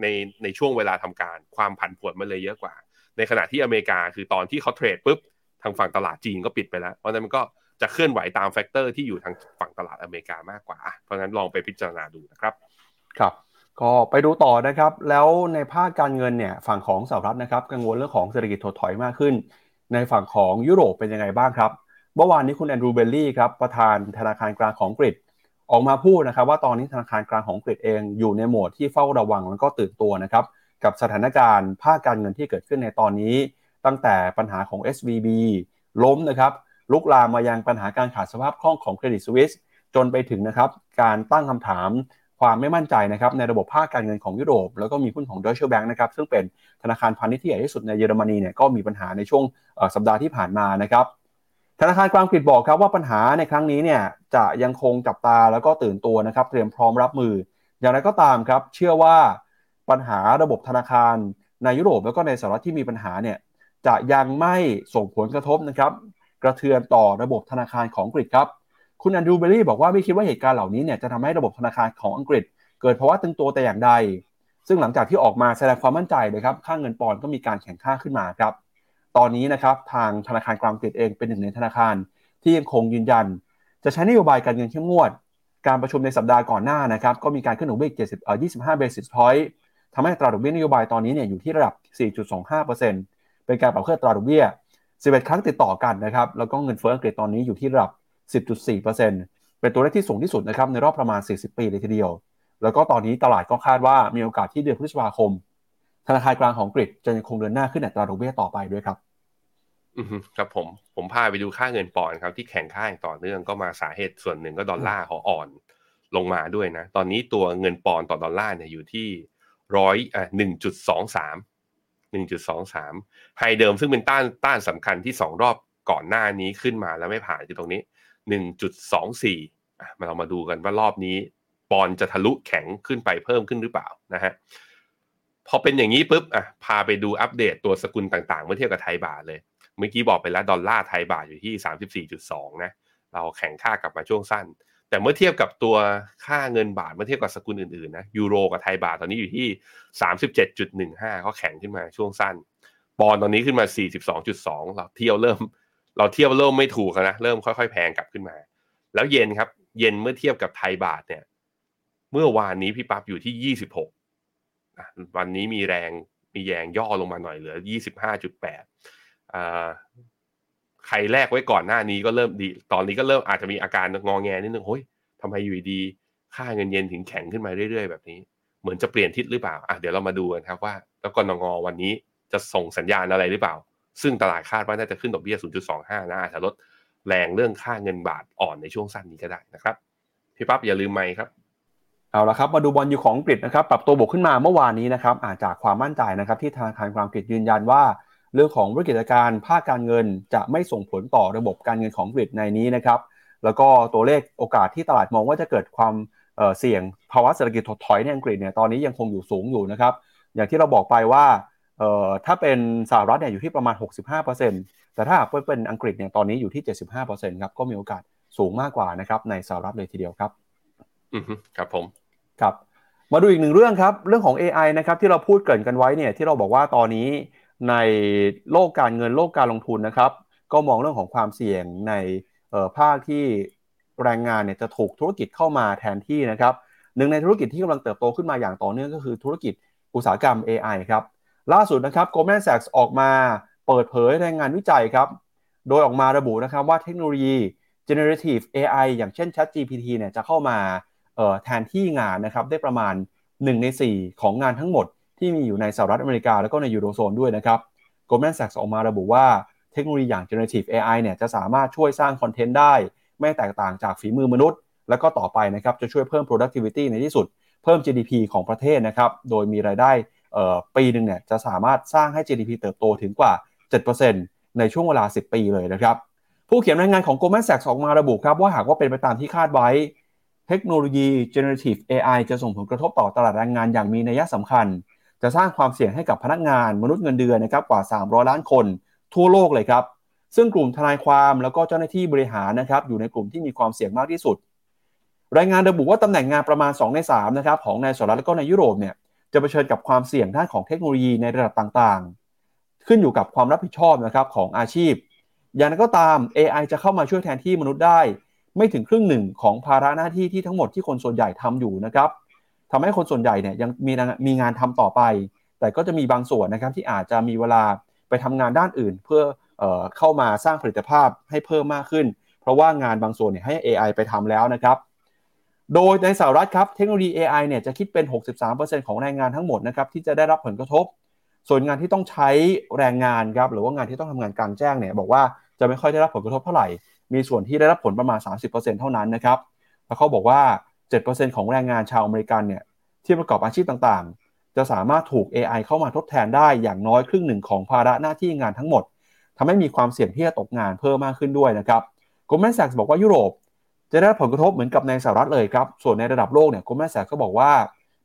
ในในช่วงเวลาทำการ ความผันผวนมันเลยเยอะกว่า ในขณะที่อเมริกาคือตอนที่เขา trade ปุ๊บทางฝั่งตลาดจีนก็ปิดไปแล้ว เพราะนั้นมันก็จะเคลื่อนไหวตาม factor ที่อยู่ทางฝั่งตลาดอเมริกามากกว่า เพราะฉะนั้นลองไปพิจารณาดูนะครับครับก็ไปดูต่อนะครับ แล้วในภาคการเงินเนี่ยฝั่งของสหรัฐนะครับ กังวลเรื่องของเศรษฐกิจถดถอยมากขึ้น ในฝั่งของยุโรปเป็นยังไงบ้างครับเมื่อวานนี้คุณแอนดรูว์ เบลีย์ครับประธานธนาคารกลางของอังกฤษ ออกมาพูดนะครับว่าตอนนี้ธนาคารกลางของอังกฤษเองอยู่ในโหมดที่เฝ้าระวังแล้วก็ตื่นตัวนะครับกับสถานการณ์ภาคการเงินที่เกิดขึ้นในตอนนี้ ตั้งแต่ปัญหาของ SVB ล้มนะครับลุกลามมายังปัญหาการขาดสภาพคล่องของเครดิตสวิสจนไปถึงนะครับการตั้งคำถามความไม่มั่นใจนะครับในระบบภาคการเงินของยุโรป แล้วก็มีหุ้นของ Deutsche Bank นะครับซึ่งเป็นธนาคารพาณิชย์ที่ใหญ่ที่สุดในเยอรมนีเนี่ยก็มีปัญหาในช่วงสัปดาห์ที่ผ่านมานะครับธนาคารกลางอังกฤษบอกครับว่าปัญหาในครั้งนี้เนี่ย จะยังคงจับตาแล้วก็ตื่นตัวนะครับ เตรียมพร้อมรับมือ อย่างไรก็ตามครับ เชื่อว่าปัญหาระบบธนาคารในยุโรปแล้วก็ในสหรัฐที่มีปัญหาเนี่ยจะยังไม่ส่งผลกระทบนะครับกระเทือนต่อระบบธนาคารของอังกฤษครับ คุณแอนดรูเบอรี่บอกว่าไม่คิดว่าเหตุการณ์เหล่านี้เนี่ยจะทำให้ระบบธนาคารของอังกฤษ เกิดภาวะตึงตัวแต่อย่างใด ซึ่งหลังจากที่ออกมาแสดงความมั่นใจเลยครับค่าเงินปอนด์ก็มีการแข่งค่าขึ้นมาครับ ตอนนี้นะครับทางธนาคารกลางอังกฤษเองเป็นหนึ่งในธนาคารที่ยังคงยืนยัน จะใช้นโยบายการเงินเข้มงวด การประชุมในสัปดาห์ก่อนหน้านะครับก็มีการขึ้นดอกเบี้ย70เอ่อ25 basis point ทำให้ตราดอกเบี้ยนโยบายตอนนี้เนี่ยอยู่ที่ระดับ 4.25%เป็นการปรับขึ้นตราดอกเบี้ย 11 ครั้งติดต่อกันนะครับแล้วก็เงินเฟ้ออังกฤษตอนนี้อยู่ที่ระดับ 10.4%เป็นตัวเลขที่สูงที่สุดนะครับในรอบประมาณ 40 ปีเลยทีเดียว แล้วก็ตอนนี้ตลาดก็คาดว่ามีโอกาสที่เดือนพฤษภาคม ธนาคารกลางของอังกฤษจะยังคงเดินหน้าขึ้นอัตราดอกเบี้ยต่อไปด้วยครับ ครับผมผมพาไปดูค่าเงินปอนด์ครับที่แข็งค่าอย่างต่อเนื่องก็มาสาเหตุส่วนหนึ่งก็ดอลลาร์เขาอ่อนลงมาด้วยนะ ตอนนี้ตัวเงินปอนด์ต่อดอลลาร์เนี่ยอยู่ที่ร้อยอะหนึ่งจุดสองสามหนึ่งจุดสองสาม high เดิมซึ่งเป็นต้านต้านสำคัญที่สองรอบก่อนหน้านี้ขึ้นมาแล้วไม่ผ่านคือตรงนี้หนึ่งจุดสองสี่อะมาเรามาดูกันว่ารอบนี้ปอนด์จะทะลุแข็งขึ้นไปเพิ่มขึ้นหรือเปล่านะฮะพอเป็นอย่างนี้ปุ๊บอะพาไปดูอัปเดตตัวสกุลต่างๆ เมื่อเทียบกับไทยบาทเลย เมื่อกี้บอกไปแล้วดอลลาร์ไทยบาทอยู่ที่ 34.2นะเราแข่งค่ากลับมาช่วงสั้น แต่เมื่อเทียบกับตัวค่าเงินบาทเมื่อเทียบกับสกุลอื่นๆนะยูโรกับไทยบาทตอนนี้อยู่ที่ 37.15เขาแข็งขึ้นมาช่วงสั้นปอนตอนนี้ขึ้นมา 42.2 เราเที่ยวเริ่ม เราเที่ยวเริ่มไม่ถูกนะเริ่มค่อยๆ แพงกลับขึ้นมา แล้วเย็นครับ เย็นเมื่อเทียบกับไทยบาทเนี่ย เมื่อวานนี้พี่ปั๊บอยู่ที่ 26วันนี้มีแรงมีแยงย่อลงมาหน่อยเหลือ 25.8อ่า ใครแรกไว้ก่อนหน้านี้ก็เริ่มดี ตอนนี้ก็เริ่มอาจจะมีอาการงองแงนิดนึงเฮ้ยทำไมอยู่ดี ค่าเงินเยนถึงแข็งขึ้นมาเรื่อย ๆ แบบนี้ เหมือนจะเปลี่ยนทิศหรือเปล่าอะเดี๋ยวเรามาดูกันครับว่า แล้วกนงวันนี้จะส่งสัญญาณอะไรหรือเปล่า ซึ่งตลาดคาดว่าน่าจะขึ้นดอกเบี้ย 0.25 นะอาจจะลดแรงเรื่องค่าเงินบาทอ่อนในช่วงสั้นนี้ก็ได้นะครับ พี่ปั๊บอย่าลืมไหมค์ครับเอาละครับมาดูบอลอยู่ของอังกฤษนะครับปรับตัวบวกขึ้นมาเมื่อวานนี้นะครับอาจจากความมั่นใจนะครับที่ธนาคารกลางอังกฤษยืนยันว่า เรื่องของวิกฤตการณ์ภาคการเงินจะไม่ส่งผลต่อระบบการเงินของอังกฤษในนี้นะครับ แล้วก็ตัวเลขโอกาสที่ตลาดมองว่าจะเกิดความเสี่ยงภาวะเศรษฐกิจถดถอยในอังกฤษเนี่ยตอนนี้ยังคงอยู่สูงอยู่นะครับ อย่างที่เราบอกไปว่าถ้าเป็นสหรัฐเนี่ยอยู่ที่ประมาณ 65%แต่ถ้าหากเป็นอังกฤษเนี่ยตอนนี้อยู่ที่ 75%ครับก็มีโอกาสสูงมากกว่านะครับในสหรัฐเลยทีเดียวครับ อือครับผมครับ มาดูอีกหนึ่งเรื่องครับ เรื่องของ AI นะครับที่เราพูดเกริ่นกันไว้เนี่ยที่เราบอกว่าตอนนี้ ในโลกการเงินโลกการลงทุนนะครับ ก็มองเรื่องของความเสี่ยงในภาคที่แรงงานเนี่ยจะถูกธุรกิจเข้ามาแทนที่นะครับหนึ่งในธุรกิจที่กำลังเติบโตขึ้นมาอย่างต่อเนื่องก็คือธุรกิจอุตสาหกรรม AI ครับล่าสุดนะครับ Goldman Sachs ออกมาเปิดเผยรายงานวิจัยครับ โดยออกมาระบุนะครับว่าเทคโนโลยี generative AI อย่างเช่น ChatGPT เนี่ยจะเข้ามาแทนที่งานนะครับได้ประมาณ 1 ใน 4 ของงานทั้งหมด ที่มีอยู่ในสหรัฐอเมริกาแล้วก็ในยูโรโซนด้วยนะครับ Goldman Sachs ออกมาระบุว่าเทคโนโลยีอย่าง generative AI เนี่ยจะสามารถช่วยสร้างคอนเทนต์ได้ ไม่แตกต่างจากฝีมือมนุษย์ แล้วก็ต่อไปนะครับจะช่วยเพิ่ม productivity ในที่สุด เพิ่ม GDP ของประเทศนะครับ โดยมีรายได้ปีหนึ่งเนี่ยจะสามารถสร้างให้ GDP เติบโตถึงกว่า 7%ในช่วงเวลา 10 ปีเลยนะครับ ผู้เขียนรายงานของ Goldman Sachs ออกมาระบุครับว่าหากว่าเป็นไปตามที่คาดไว้ เทคโนโลยี generative AI จะส่งผลกระทบต่อตลาดแรงงานอย่างมีนัยสำคัญ จะสร้างความเสี่ยงให้กับพนักงานมนุษย์เงินเดือนนะครับกว่า 300 ล้านคนทั่วโลกเลยครับ ซึ่งกลุ่มทนายความแล้วก็เจ้าหน้าที่บริหารนะครับอยู่ในกลุ่มที่มีความเสี่ยงมากที่สุด รายงานระบุว่าตำแหน่งงานประมาณ 2 ใน3นะครับของในสหรัฐและก็ในยุโรปเนี่ยจะเผชิญกับความเสี่ยงด้านของเทคโนโลยีในระดับต่างๆ ขึ้นอยู่กับความรับผิดชอบนะครับของอาชีพ อย่างนั้นก็ตาม AI จะเข้ามาช่วยแทนที่มนุษย์ได้ ไม่ถึงครึ่งหนึ่งของภาระหน้าที่ที่ทั้งหมดที่คนส่วนใหญ่ทำอยู่นะครับ ทำให้คนส่วนใหญ่เนี่ยยังมีมีงานทำต่อไป แต่ก็จะมีบางส่วนนะครับที่อาจจะมีเวลาไปทำงานด้านอื่น เพื่อเออเข้ามาสร้างผลิตภาพให้เพิ่มมากขึ้น เพราะว่างานบางส่วนเนี่ยให้ AI ไปทำแล้วนะครับ โดยในสหรัฐครับเทคโนโลยี AI เนี่ยจะคิดเป็น 63%ของแรงงานทั้งหมดนะครับที่จะได้รับผลกระทบ ส่วนงานที่ต้องใช้แรงงานครับหรือว่างานที่ต้องทำงานกลางแจ้งเนี่ยบอกว่าจะไม่ค่อยได้รับผลกระทบเท่าไหร่ มีส่วนที่ได้รับผลประมาณ 30%เท่านั้นนะครับ แล้วเขาบอกว่า 7%ของแรงงานชาวอเมริกันเนี่ยที่ประกอบอาชีพต่างๆ จะสามารถถูก AI เข้ามาทดแทนได้อย่างน้อยครึ่งหนึ่งของภาระหน้าที่งานทั้งหมดทำให้มีความเสี่ยงที่จะตกงานเพิ่มมากขึ้นด้วยนะครับ Goldman Sachs บอกว่ายุโรป จะได้รับผลกระทบเหมือนกับในสหรัฐเลยครับ ส่วนในระดับโลกเนี่ย Goldman Sachs ก็บอกว่า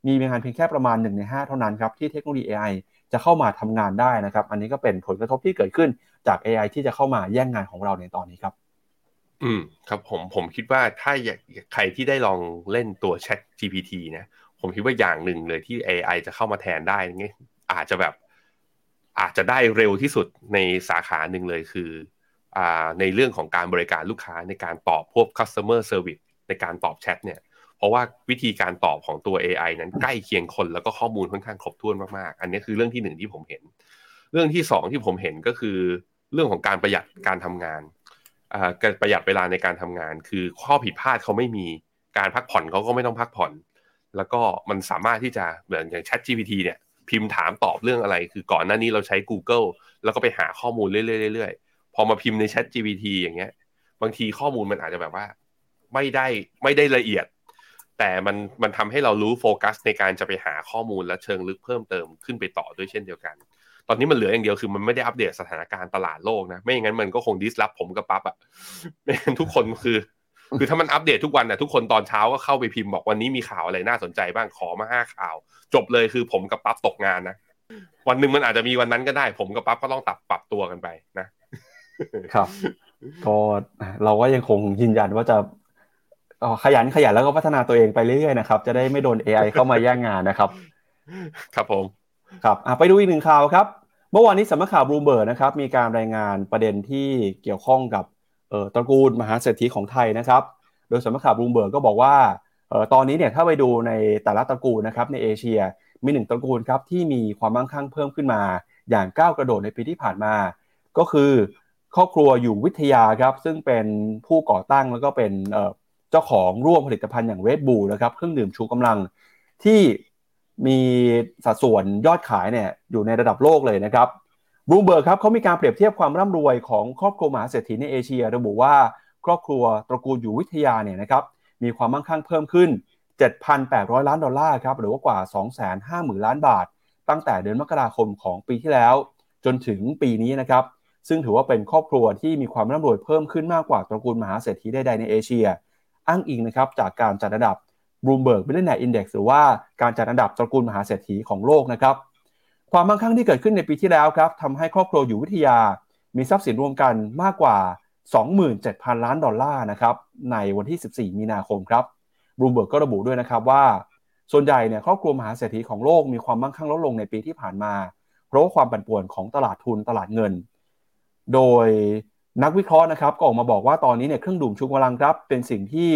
มีงานเพียงแค่ประมาณ1ใน5 เท่านั้นครับที่เทคโนโลยี AI จะเข้ามาทำงานได้นะครับ อันนี้ก็เป็นผลกระทบที่เกิดขึ้นจาก AI ที่จะเข้ามาแย่งงานของเราในตอนนี้ครับ อืมครับผมผมคิดว่าถ้าใครที่ได้ลองเล่นตัว Chat GPT นะผมคิดว่าอย่างหนึ่งเลยที่ AI จะเข้ามาแทนได้เงี้ยอาจจะแบบอาจจะได้เร็วที่สุดในสาขาหนึ่งเลยคืออ่าในเรื่องของการบริการลูกค้าในการตอบพวก customer service ในการตอบแชทเนี่ยเพราะว่าวิธีการตอบของตัว AI นั้นใกล้เคียงคนแล้วก็ข้อมูลค่อนข้างครบถ้วนมากๆ อันนี้คือเรื่องที่หนึ่งที่ผมเห็น เรื่องที่สองที่ผมเห็นก็คือ เรื่องของการประหยัดการทำงาน การประหยัดเวลาในการทำงาน คือข้อผิดพลาดเขาไม่มีการพักผ่อนเขาก็ไม่ต้องพักผ่อน แล้วก็มันสามารถที่จะเหมือนอย่าง Chat GPT เนี่ยพิมพ์ถามตอบเรื่องอะไร คือก่อนหน้านี้เราใช้ Google แล้วก็ไปหาข้อมูลเรื่อยๆพอมาพิมพ์ใน Chat GPT อย่างเงี้ย บางทีข้อมูลมันอาจจะแบบว่า ไม่ได้ไม่ได้ละเอียด แต่มันมันทำให้เรารู้โฟกัสในการจะไปหาข้อมูลและเชิงลึกเพิ่มเติมขึ้นไปต่อด้วยเช่นเดียวกัน ตอนนี้มันเหลืออย่างเดียวคือมันไม่ได้อัปเดตสถานการณ์ตลาดโลกนะไม่อย่างนั้นมันก็คงดิสลอฟผมกับปั๊บอะไม่งั้นทุกคนคือ คือถ้ามันอัปเดตทุกวันนะทุกคนตอนเช้าก็เข้าไปพิมพ์บอกวันนี้มีข่าวอะไรน่าสนใจบ้างขอมาห้าข่าว จบเลยคือผมกับปั๊บตกงานนะวันหนึ่งมันอาจจะมีวันนั้นก็ได้ ผมกับปั๊บก็ต้องตับปรับตัวกันไปนะครับ ก็เราก็ยังคงยืนยันว่าจะขยันขยันแล้วก็พัฒนาตัวเองไปเรื่อยๆนะครับ จะได้ไม่โดน AI เข้ามาแย่งงานนะครับ ครับผม ครับไปดูอีกหนึ่งข่าวครับ เมื่อวานนี้สำนักข่าวบลูเบิร์กนะครับมีการรายงานประเด็นที่เกี่ยวข้องกับตระกูลมหาเศรษฐีของไทยนะครับ โดยสำนักข่าวบลูเบิร์กก็บอกว่าตอนนี้เนี่ยถ้าไปดูในแต่ละตระกูลนะครับในเอเชียมีหนึ่งตระกูลครับที่มีความมั่งคั่งเพิ่มขึ้นมา อย่างก้าวกระโดดในปีที่ผ่านมา ก็คือครอบครัวอยู่วิทยาครับซึ่งเป็นผู้ก่อตั้งแล้วก็เป็นเจ้าของร่วมผลิตภัณฑ์อย่าง Red Bull นะครับเครื่องดื่มชูกำลังที่ มีสัดส่วนยอดขายเนี่ยอยู่ในระดับโลกเลยนะครับบลูเบิร์กครับเขามีการเปรียบเทียบความร่ำรวยของครอบครัวมหาเศรษฐีในเอเชีย ระบุว่าครอบครัวตระกูลอยู่วิทยาเนี่ยนะครับมีความมั่งคั่งเพิ่มขึ้น 7,800 ล้านดอลลาร์ครับหรือว่ากว่า 250,000 ล้านบาท ตั้งแต่เดือนมกราคมของปีที่แล้ว จนถึงปีนี้นะครับซึ่งถือว่าเป็นครอบครัวที่มีความร่ำรวยเพิ่มขึ้นมากกว่าตระกูลมหาเศรษฐีใดๆในเอเชีย อ้างอิงนะครับจากการจัดอันดับ Bloomberg Billionaire Index หรือว่าการจัดอันดับตระกูลมหาเศรษฐีของโลกนะครับ ความมั่งคั่งที่เกิดขึ้นในปีที่แล้วครับทำให้ครอบครัวอยู่วิทยา มีทรัพย์สินรวมกันมากกว่า 27,000 ล้านดอลลาร์นะครับในวันที่ 14 มีนาคมครับบลูเบิร์กก็ระบุด้วยนะครับว่า ส่วนใหญ่เนี่ยครอบครัวมหาเศรษฐีของโลกมีความมั่งคั่งลดลงในปีที่ผ่านมา เพราะว่าความปั่นป่วนของตลาดทุนตลาดเงิน โดยนักวิเคราะห์นะครับก็ออกมาบอกว่าตอนนี้เนี่ยเครื่องดื่มชูกำลังครับเป็นสิ่งที่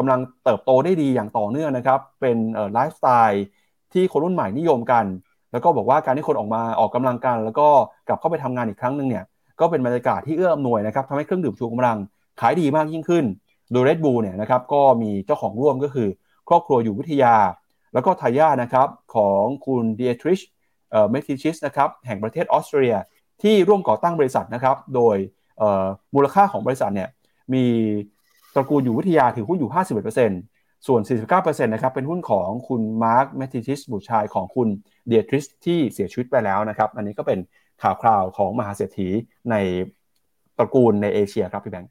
กำลังเติบโตได้ดีอย่างต่อเนื่องนะครับ เป็นไลฟ์สไตล์ที่คนรุ่นใหม่นิยมกัน แล้วก็บอกว่าการที่คนออกมาออกกำลังกัน แล้วก็กลับเข้าไปทำงานอีกครั้งหนึ่งเนี่ยก็เป็นบรรยากาศที่เอื้ออำนวยนะครับทำให้เครื่องดื่มชูกำลังขายดีมากยิ่งขึ้น โดย Red Bull เนี่ยนะครับก็มีเจ้าของร่วมก็คือ ครอบครัวอยู่วิทยา แล้วก็ทายาทนะครับของคุณเดียทริชเอ่อเมทิชิสนะครับแห่งประเทศออสเตรีย ที่ร่วมก่อตั้งบริษัทนะครับ โดยมูลค่าของบริษัทเนี่ยมี ตระกูลอยู่วิทยาถือหุ้นอยู่ 51%ส่วน 49%นะครับเป็นหุ้นของคุณมาร์ค มาเทสซิทซ์บุตรชายของคุณเดียทริสที่เสียชีวิตไปแล้วนะครับ อันนี้ก็เป็นข่าวคราวของมหาเศรษฐีในตระกูลในเอเชียครับพี่แบงค์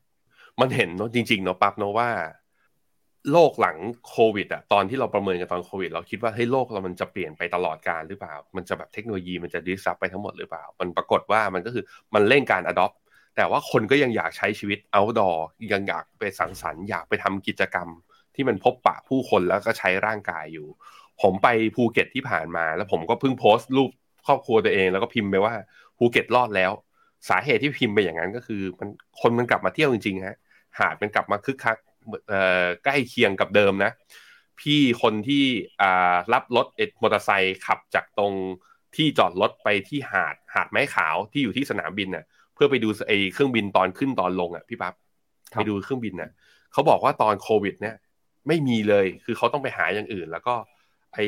มันเห็นเนาะจริงๆเนาะปั๊บเนาะว่า โลกหลังโควิดอะตอนที่เราประเมินกันตอนโควิด เราคิดว่าเฮ้ยโลกเรามันจะเปลี่ยนไปตลอดการหรือเปล่า มันจะแบบเทคโนโลยีมันจะ disrupt ไปทั้งหมดหรือเปล่า มันปรากฏว่ามันก็คือมันเร่งการ adopt แต่ว่าคนก็ยังอยากใช้ชีวิต outdoor ยังอยากไปสังสรรค์อยากไปทำกิจกรรม ที่มันพบปะผู้คนแล้วก็ใช้ร่างกายอยู่ ผมไปภูเก็ตที่ผ่านมา แล้วผมก็เพิ่งโพสต์รูปครอบครัวตัวเอง แล้วก็พิมพ์ไปว่าภูเก็ตรอดแล้ว สาเหตุที่พิมพ์ไปอย่างนั้นก็คือมันคนมันกลับมาเที่ยวจริงๆฮะหาดมันกลับมาคึกคักใกล้เคียงกับเดิมนะ พี่คนที่รับรถเอ็ดมอเตอร์ไซค์ขับจากตรงที่จอดรถไปที่หาดหาดไม้ขาวที่อยู่ที่สนามบินเน่ะ พื่อไปดูไอ้เครื่องบินตอนขึ้นตอนลงอะพี่ปั๊บไปดูเครื่องบินน่ะเขาบอกว่าตอนโควิด เนี่ย ไม่มีเลยคือเขาต้องไปหาอย่างอื่น แล้วก็ ไอ้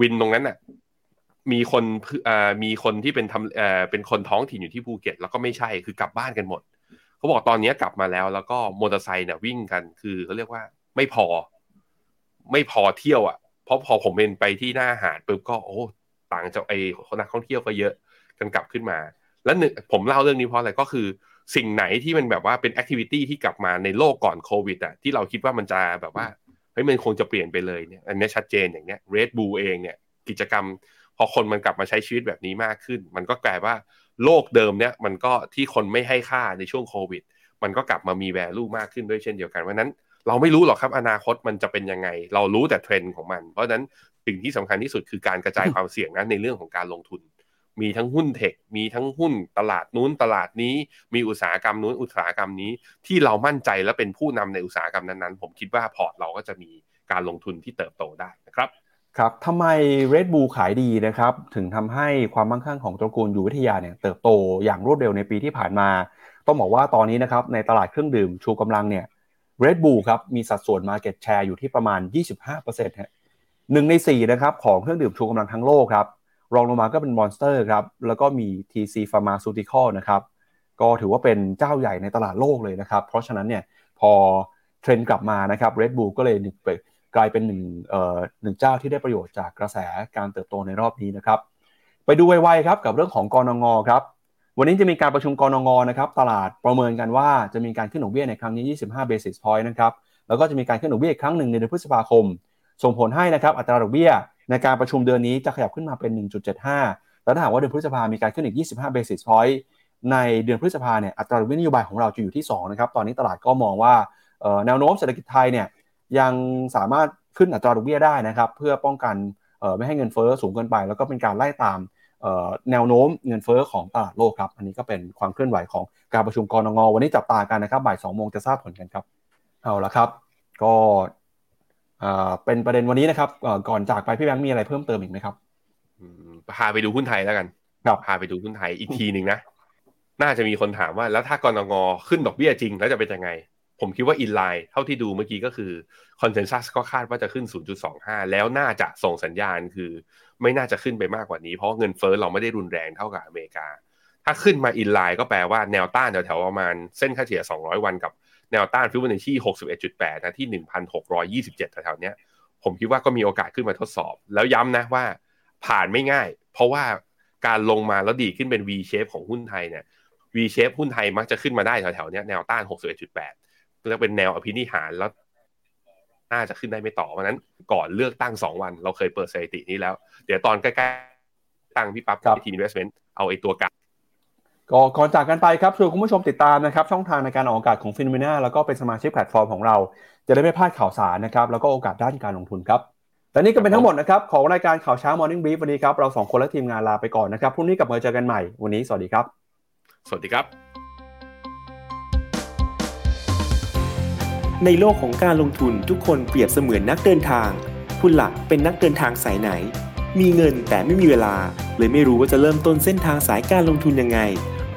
วินตรงนั้นน่ะ มีคนมีคนที่เป็นทำเป็นคนท้องถิ่นอยู่ที่ภูเก็ต แล้วก็ไม่ใช่คือกลับบ้านกันหมดเขาบอกตอนนี้กลับมาแล้ว แล้วก็มอเตอร์ไซค์เนี่ยวิ่งกันคือเขาเรียกว่าไม่พอ ไม่พอเที่ยวอะเพราะพอผมเป็นไปที่หน้าหาดปุ๊บก็โอ้ต่างจากไอ้นักท่องเที่ยวก็เยอะกันกลับขึ้นมา แล้วหนึ่งผมเล่าเรื่องนี้เพราะอะไรก็คือ สิ่งไหนที่มันแบบว่าเป็น activity ที่กลับมาในโลกก่อนโควิดอะที่เราคิดว่ามันจะแบบว่าเฮ้ยมันคงจะเปลี่ยนไปเลยเนี่ยอันนี้ชัดเจนอย่างเนี้ย Red Bull เองเนี่ยกิจกรรมพอคนมันกลับมาใช้ชีวิตแบบนี้มากขึ้น มันก็กลายว่าโลกเดิมเนี่ยมันก็ที่คนไม่ให้ค่าในช่วงโควิด มันก็กลับมามี value มากขึ้นด้วยเช่นเดียวกันเพราะนั้นเราไม่รู้หรอกครับอนาคตมันจะเป็นยังไง เรารู้แต่เทรนด์ของมัน เพราะฉะนั้นสิ่งที่สำคัญที่สุดคือการกระจายความเสี่ยงนั้นในเรื่องของการลงทุน มีทั้งหุ้นเทค มีทั้งหุ้นตลาดนู้นตลาดนี้ มีอุตสาหกรรมนู้นอุตสาหกรรมนี้ ที่เรามั่นใจและเป็นผู้นำในอุตสาหกรรมนั้นๆ ผมคิดว่าพอร์ตเราก็จะมีการลงทุนที่เติบโตได้นะครับครับทำไม Red Bull ขายดีนะครับ ถึงทำให้ความมั่งคั่งของตระกูลอยู่วิทยาเนี่ยเติบโตอย่างรวดเร็วในปีที่ผ่านมา ต้องบอกว่าตอนนี้นะครับในตลาดเครื่องดื่มชูกำลังเนี่ย Red Bull ครับมีสัดส่วน Market Share อยู่ที่ประมาณ 25%ฮะหนึ่งใน4นะครับของเครื่องดื่มชูกำลังทั้งโลกครับ รองลงมาก็เป็น Monster ครับ แล้วก็มี TC Pharmaceutical นะครับ ก็ถือว่าเป็นเจ้าใหญ่ในตลาดโลกเลยนะครับ เพราะฉะนั้นเนี่ยพอเทรนด์กลับมานะครับ Red Bull ก็เลยกลายเป็นหนึ่งเอ่อหนึ่งเจ้าที่ได้ประโยชน์จากกระแสการเติบโตในรอบนี้นะครับ ไปดูไวๆครับกับเรื่องของกรงงครับ วันนี้จะมีการประชุมกรงงนะครับ ตลาดประเมินกันว่าจะมีการขึ้นดอกเบี้ยในครั้งนี้ 25 basis point นะครับ แล้วก็จะมีการขึ้นดอกเบี้ยอีกครั้งหนึ่งในเดือนพฤษภาคม ส่งผลให้นะครับอัตราดอกเบี้ย ในการประชุมเดือนนี้จะขยับขึ้นมาเป็น 1.75 แล้วถ้าหากว่าเดือนพฤษภามีการขึ้นอีก 25 basis point ในเดือนพฤษภาเนี่ยอัตราดอกเบี้ยนโยบายของเราจะอยู่ที่ 2 นะครับ ตอนนี้ตลาดก็มองว่าแนวโน้มเศรษฐกิจไทยเนี่ยยังสามารถขึ้นอัตราดอกเบี้ยได้นะครับเพื่อป้องกันไม่ให้เงินเฟ้อสูงเกินไป แล้วก็เป็นการไล่ตามแนวโน้มเงินเฟอ้อของตลาดโลกครับ อันนี้ก็เป็นความเคลื่อนไหวของการประชุมกรงงวันนี้จับตากันนะครับบ่ายสองโมงจะทราบผลกันครับเอาละครับ ก็ เป็นประเด็นวันนี้นะครับก่อนจากไปพี่แบงค์มีอะไรเพิ่มเติมอีกไหมครับพาไปดูหุ้นไทยแล้วกันพาไปดูหุ้นไทยอีกทีหนึ่งนะ น่าจะมีคนถามว่าแล้วถ้ากรงงขึ้นดอกเบี้ยจริงแล้วจะเป็นยังไง ผมคิดว่าอินไลน์เท่าที่ดูเมื่อกี้ก็คือคอนเซนแซสก็คาดว่าจะขึ้น 0.25 แล้วน่าจะส่งสัญญาณคือ ไม่น่าจะขึ้นไปมากกว่านี้ เพราะเงินเฟ้อเราไม่ได้รุนแรงเท่ากับอเมริกา ถ้าขึ้นมา in line ก็แปลว่าแนวต้านแถวๆประมาณเส้นค่าเฉลี่ย 200 วันกับ แนวต้านฟิวเจอร์ชี่61.8 นะที่ 1,627 แถวๆนี้ผมคิดว่าก็มีโอกาสขึ้นมาทดสอบ แล้วย้ำนะว่าผ่านไม่ง่าย เพราะว่าการลงมาแล้วดีขึ้นเป็น V shape ของหุ้นไทยเนี่ย V shape หุ้นไทยมักจะขึ้นมาได้แถวๆนี้แนวต้าน 61.8จะเป็นแนวอภินิหารแล้วน่าจะขึ้นได้ไม่ต่อเพราะนั้น ก่อนเลือกตั้ง 2 วัน เราเคยเปิดสถิตินี้แล้ว เดี๋ยวตอนใกล้ๆตั้งพี่ปั๊บทีม investment เอาไอ้ตัวกัน ก็ก่อนจากกันไปครับชวนคุณผู้ชมติดตามนะครับช่องทางในการออกอากาศของ Finnomena แล้วก็เป็นสมาชิกแพลตฟอร์มของเรา จะได้ไม่พลาดข่าวสารนะครับแล้วก็โอกาสด้านการลงทุนครับแต่นี่ก็เป็นทั้งหมดนะครับของรายการข่าวเช้า Morning Brief วันนี้ครับเราสองคนและทีมงานลาไปก่อนนะครับพรุ่งนี้กลับมาเจอกันใหม่วันนี้สวัสดีครับ สวัสดีครับ ในโลกของการลงทุนทุกคนเปรียบเสมือนนักเดินทาง คุณหลักเป็นนักเดินทางสายไหน มีเงินแต่ไม่มีเวลา เลยไม่รู้ว่าจะเริ่มต้นเส้นทางสายการลงทุนยังไง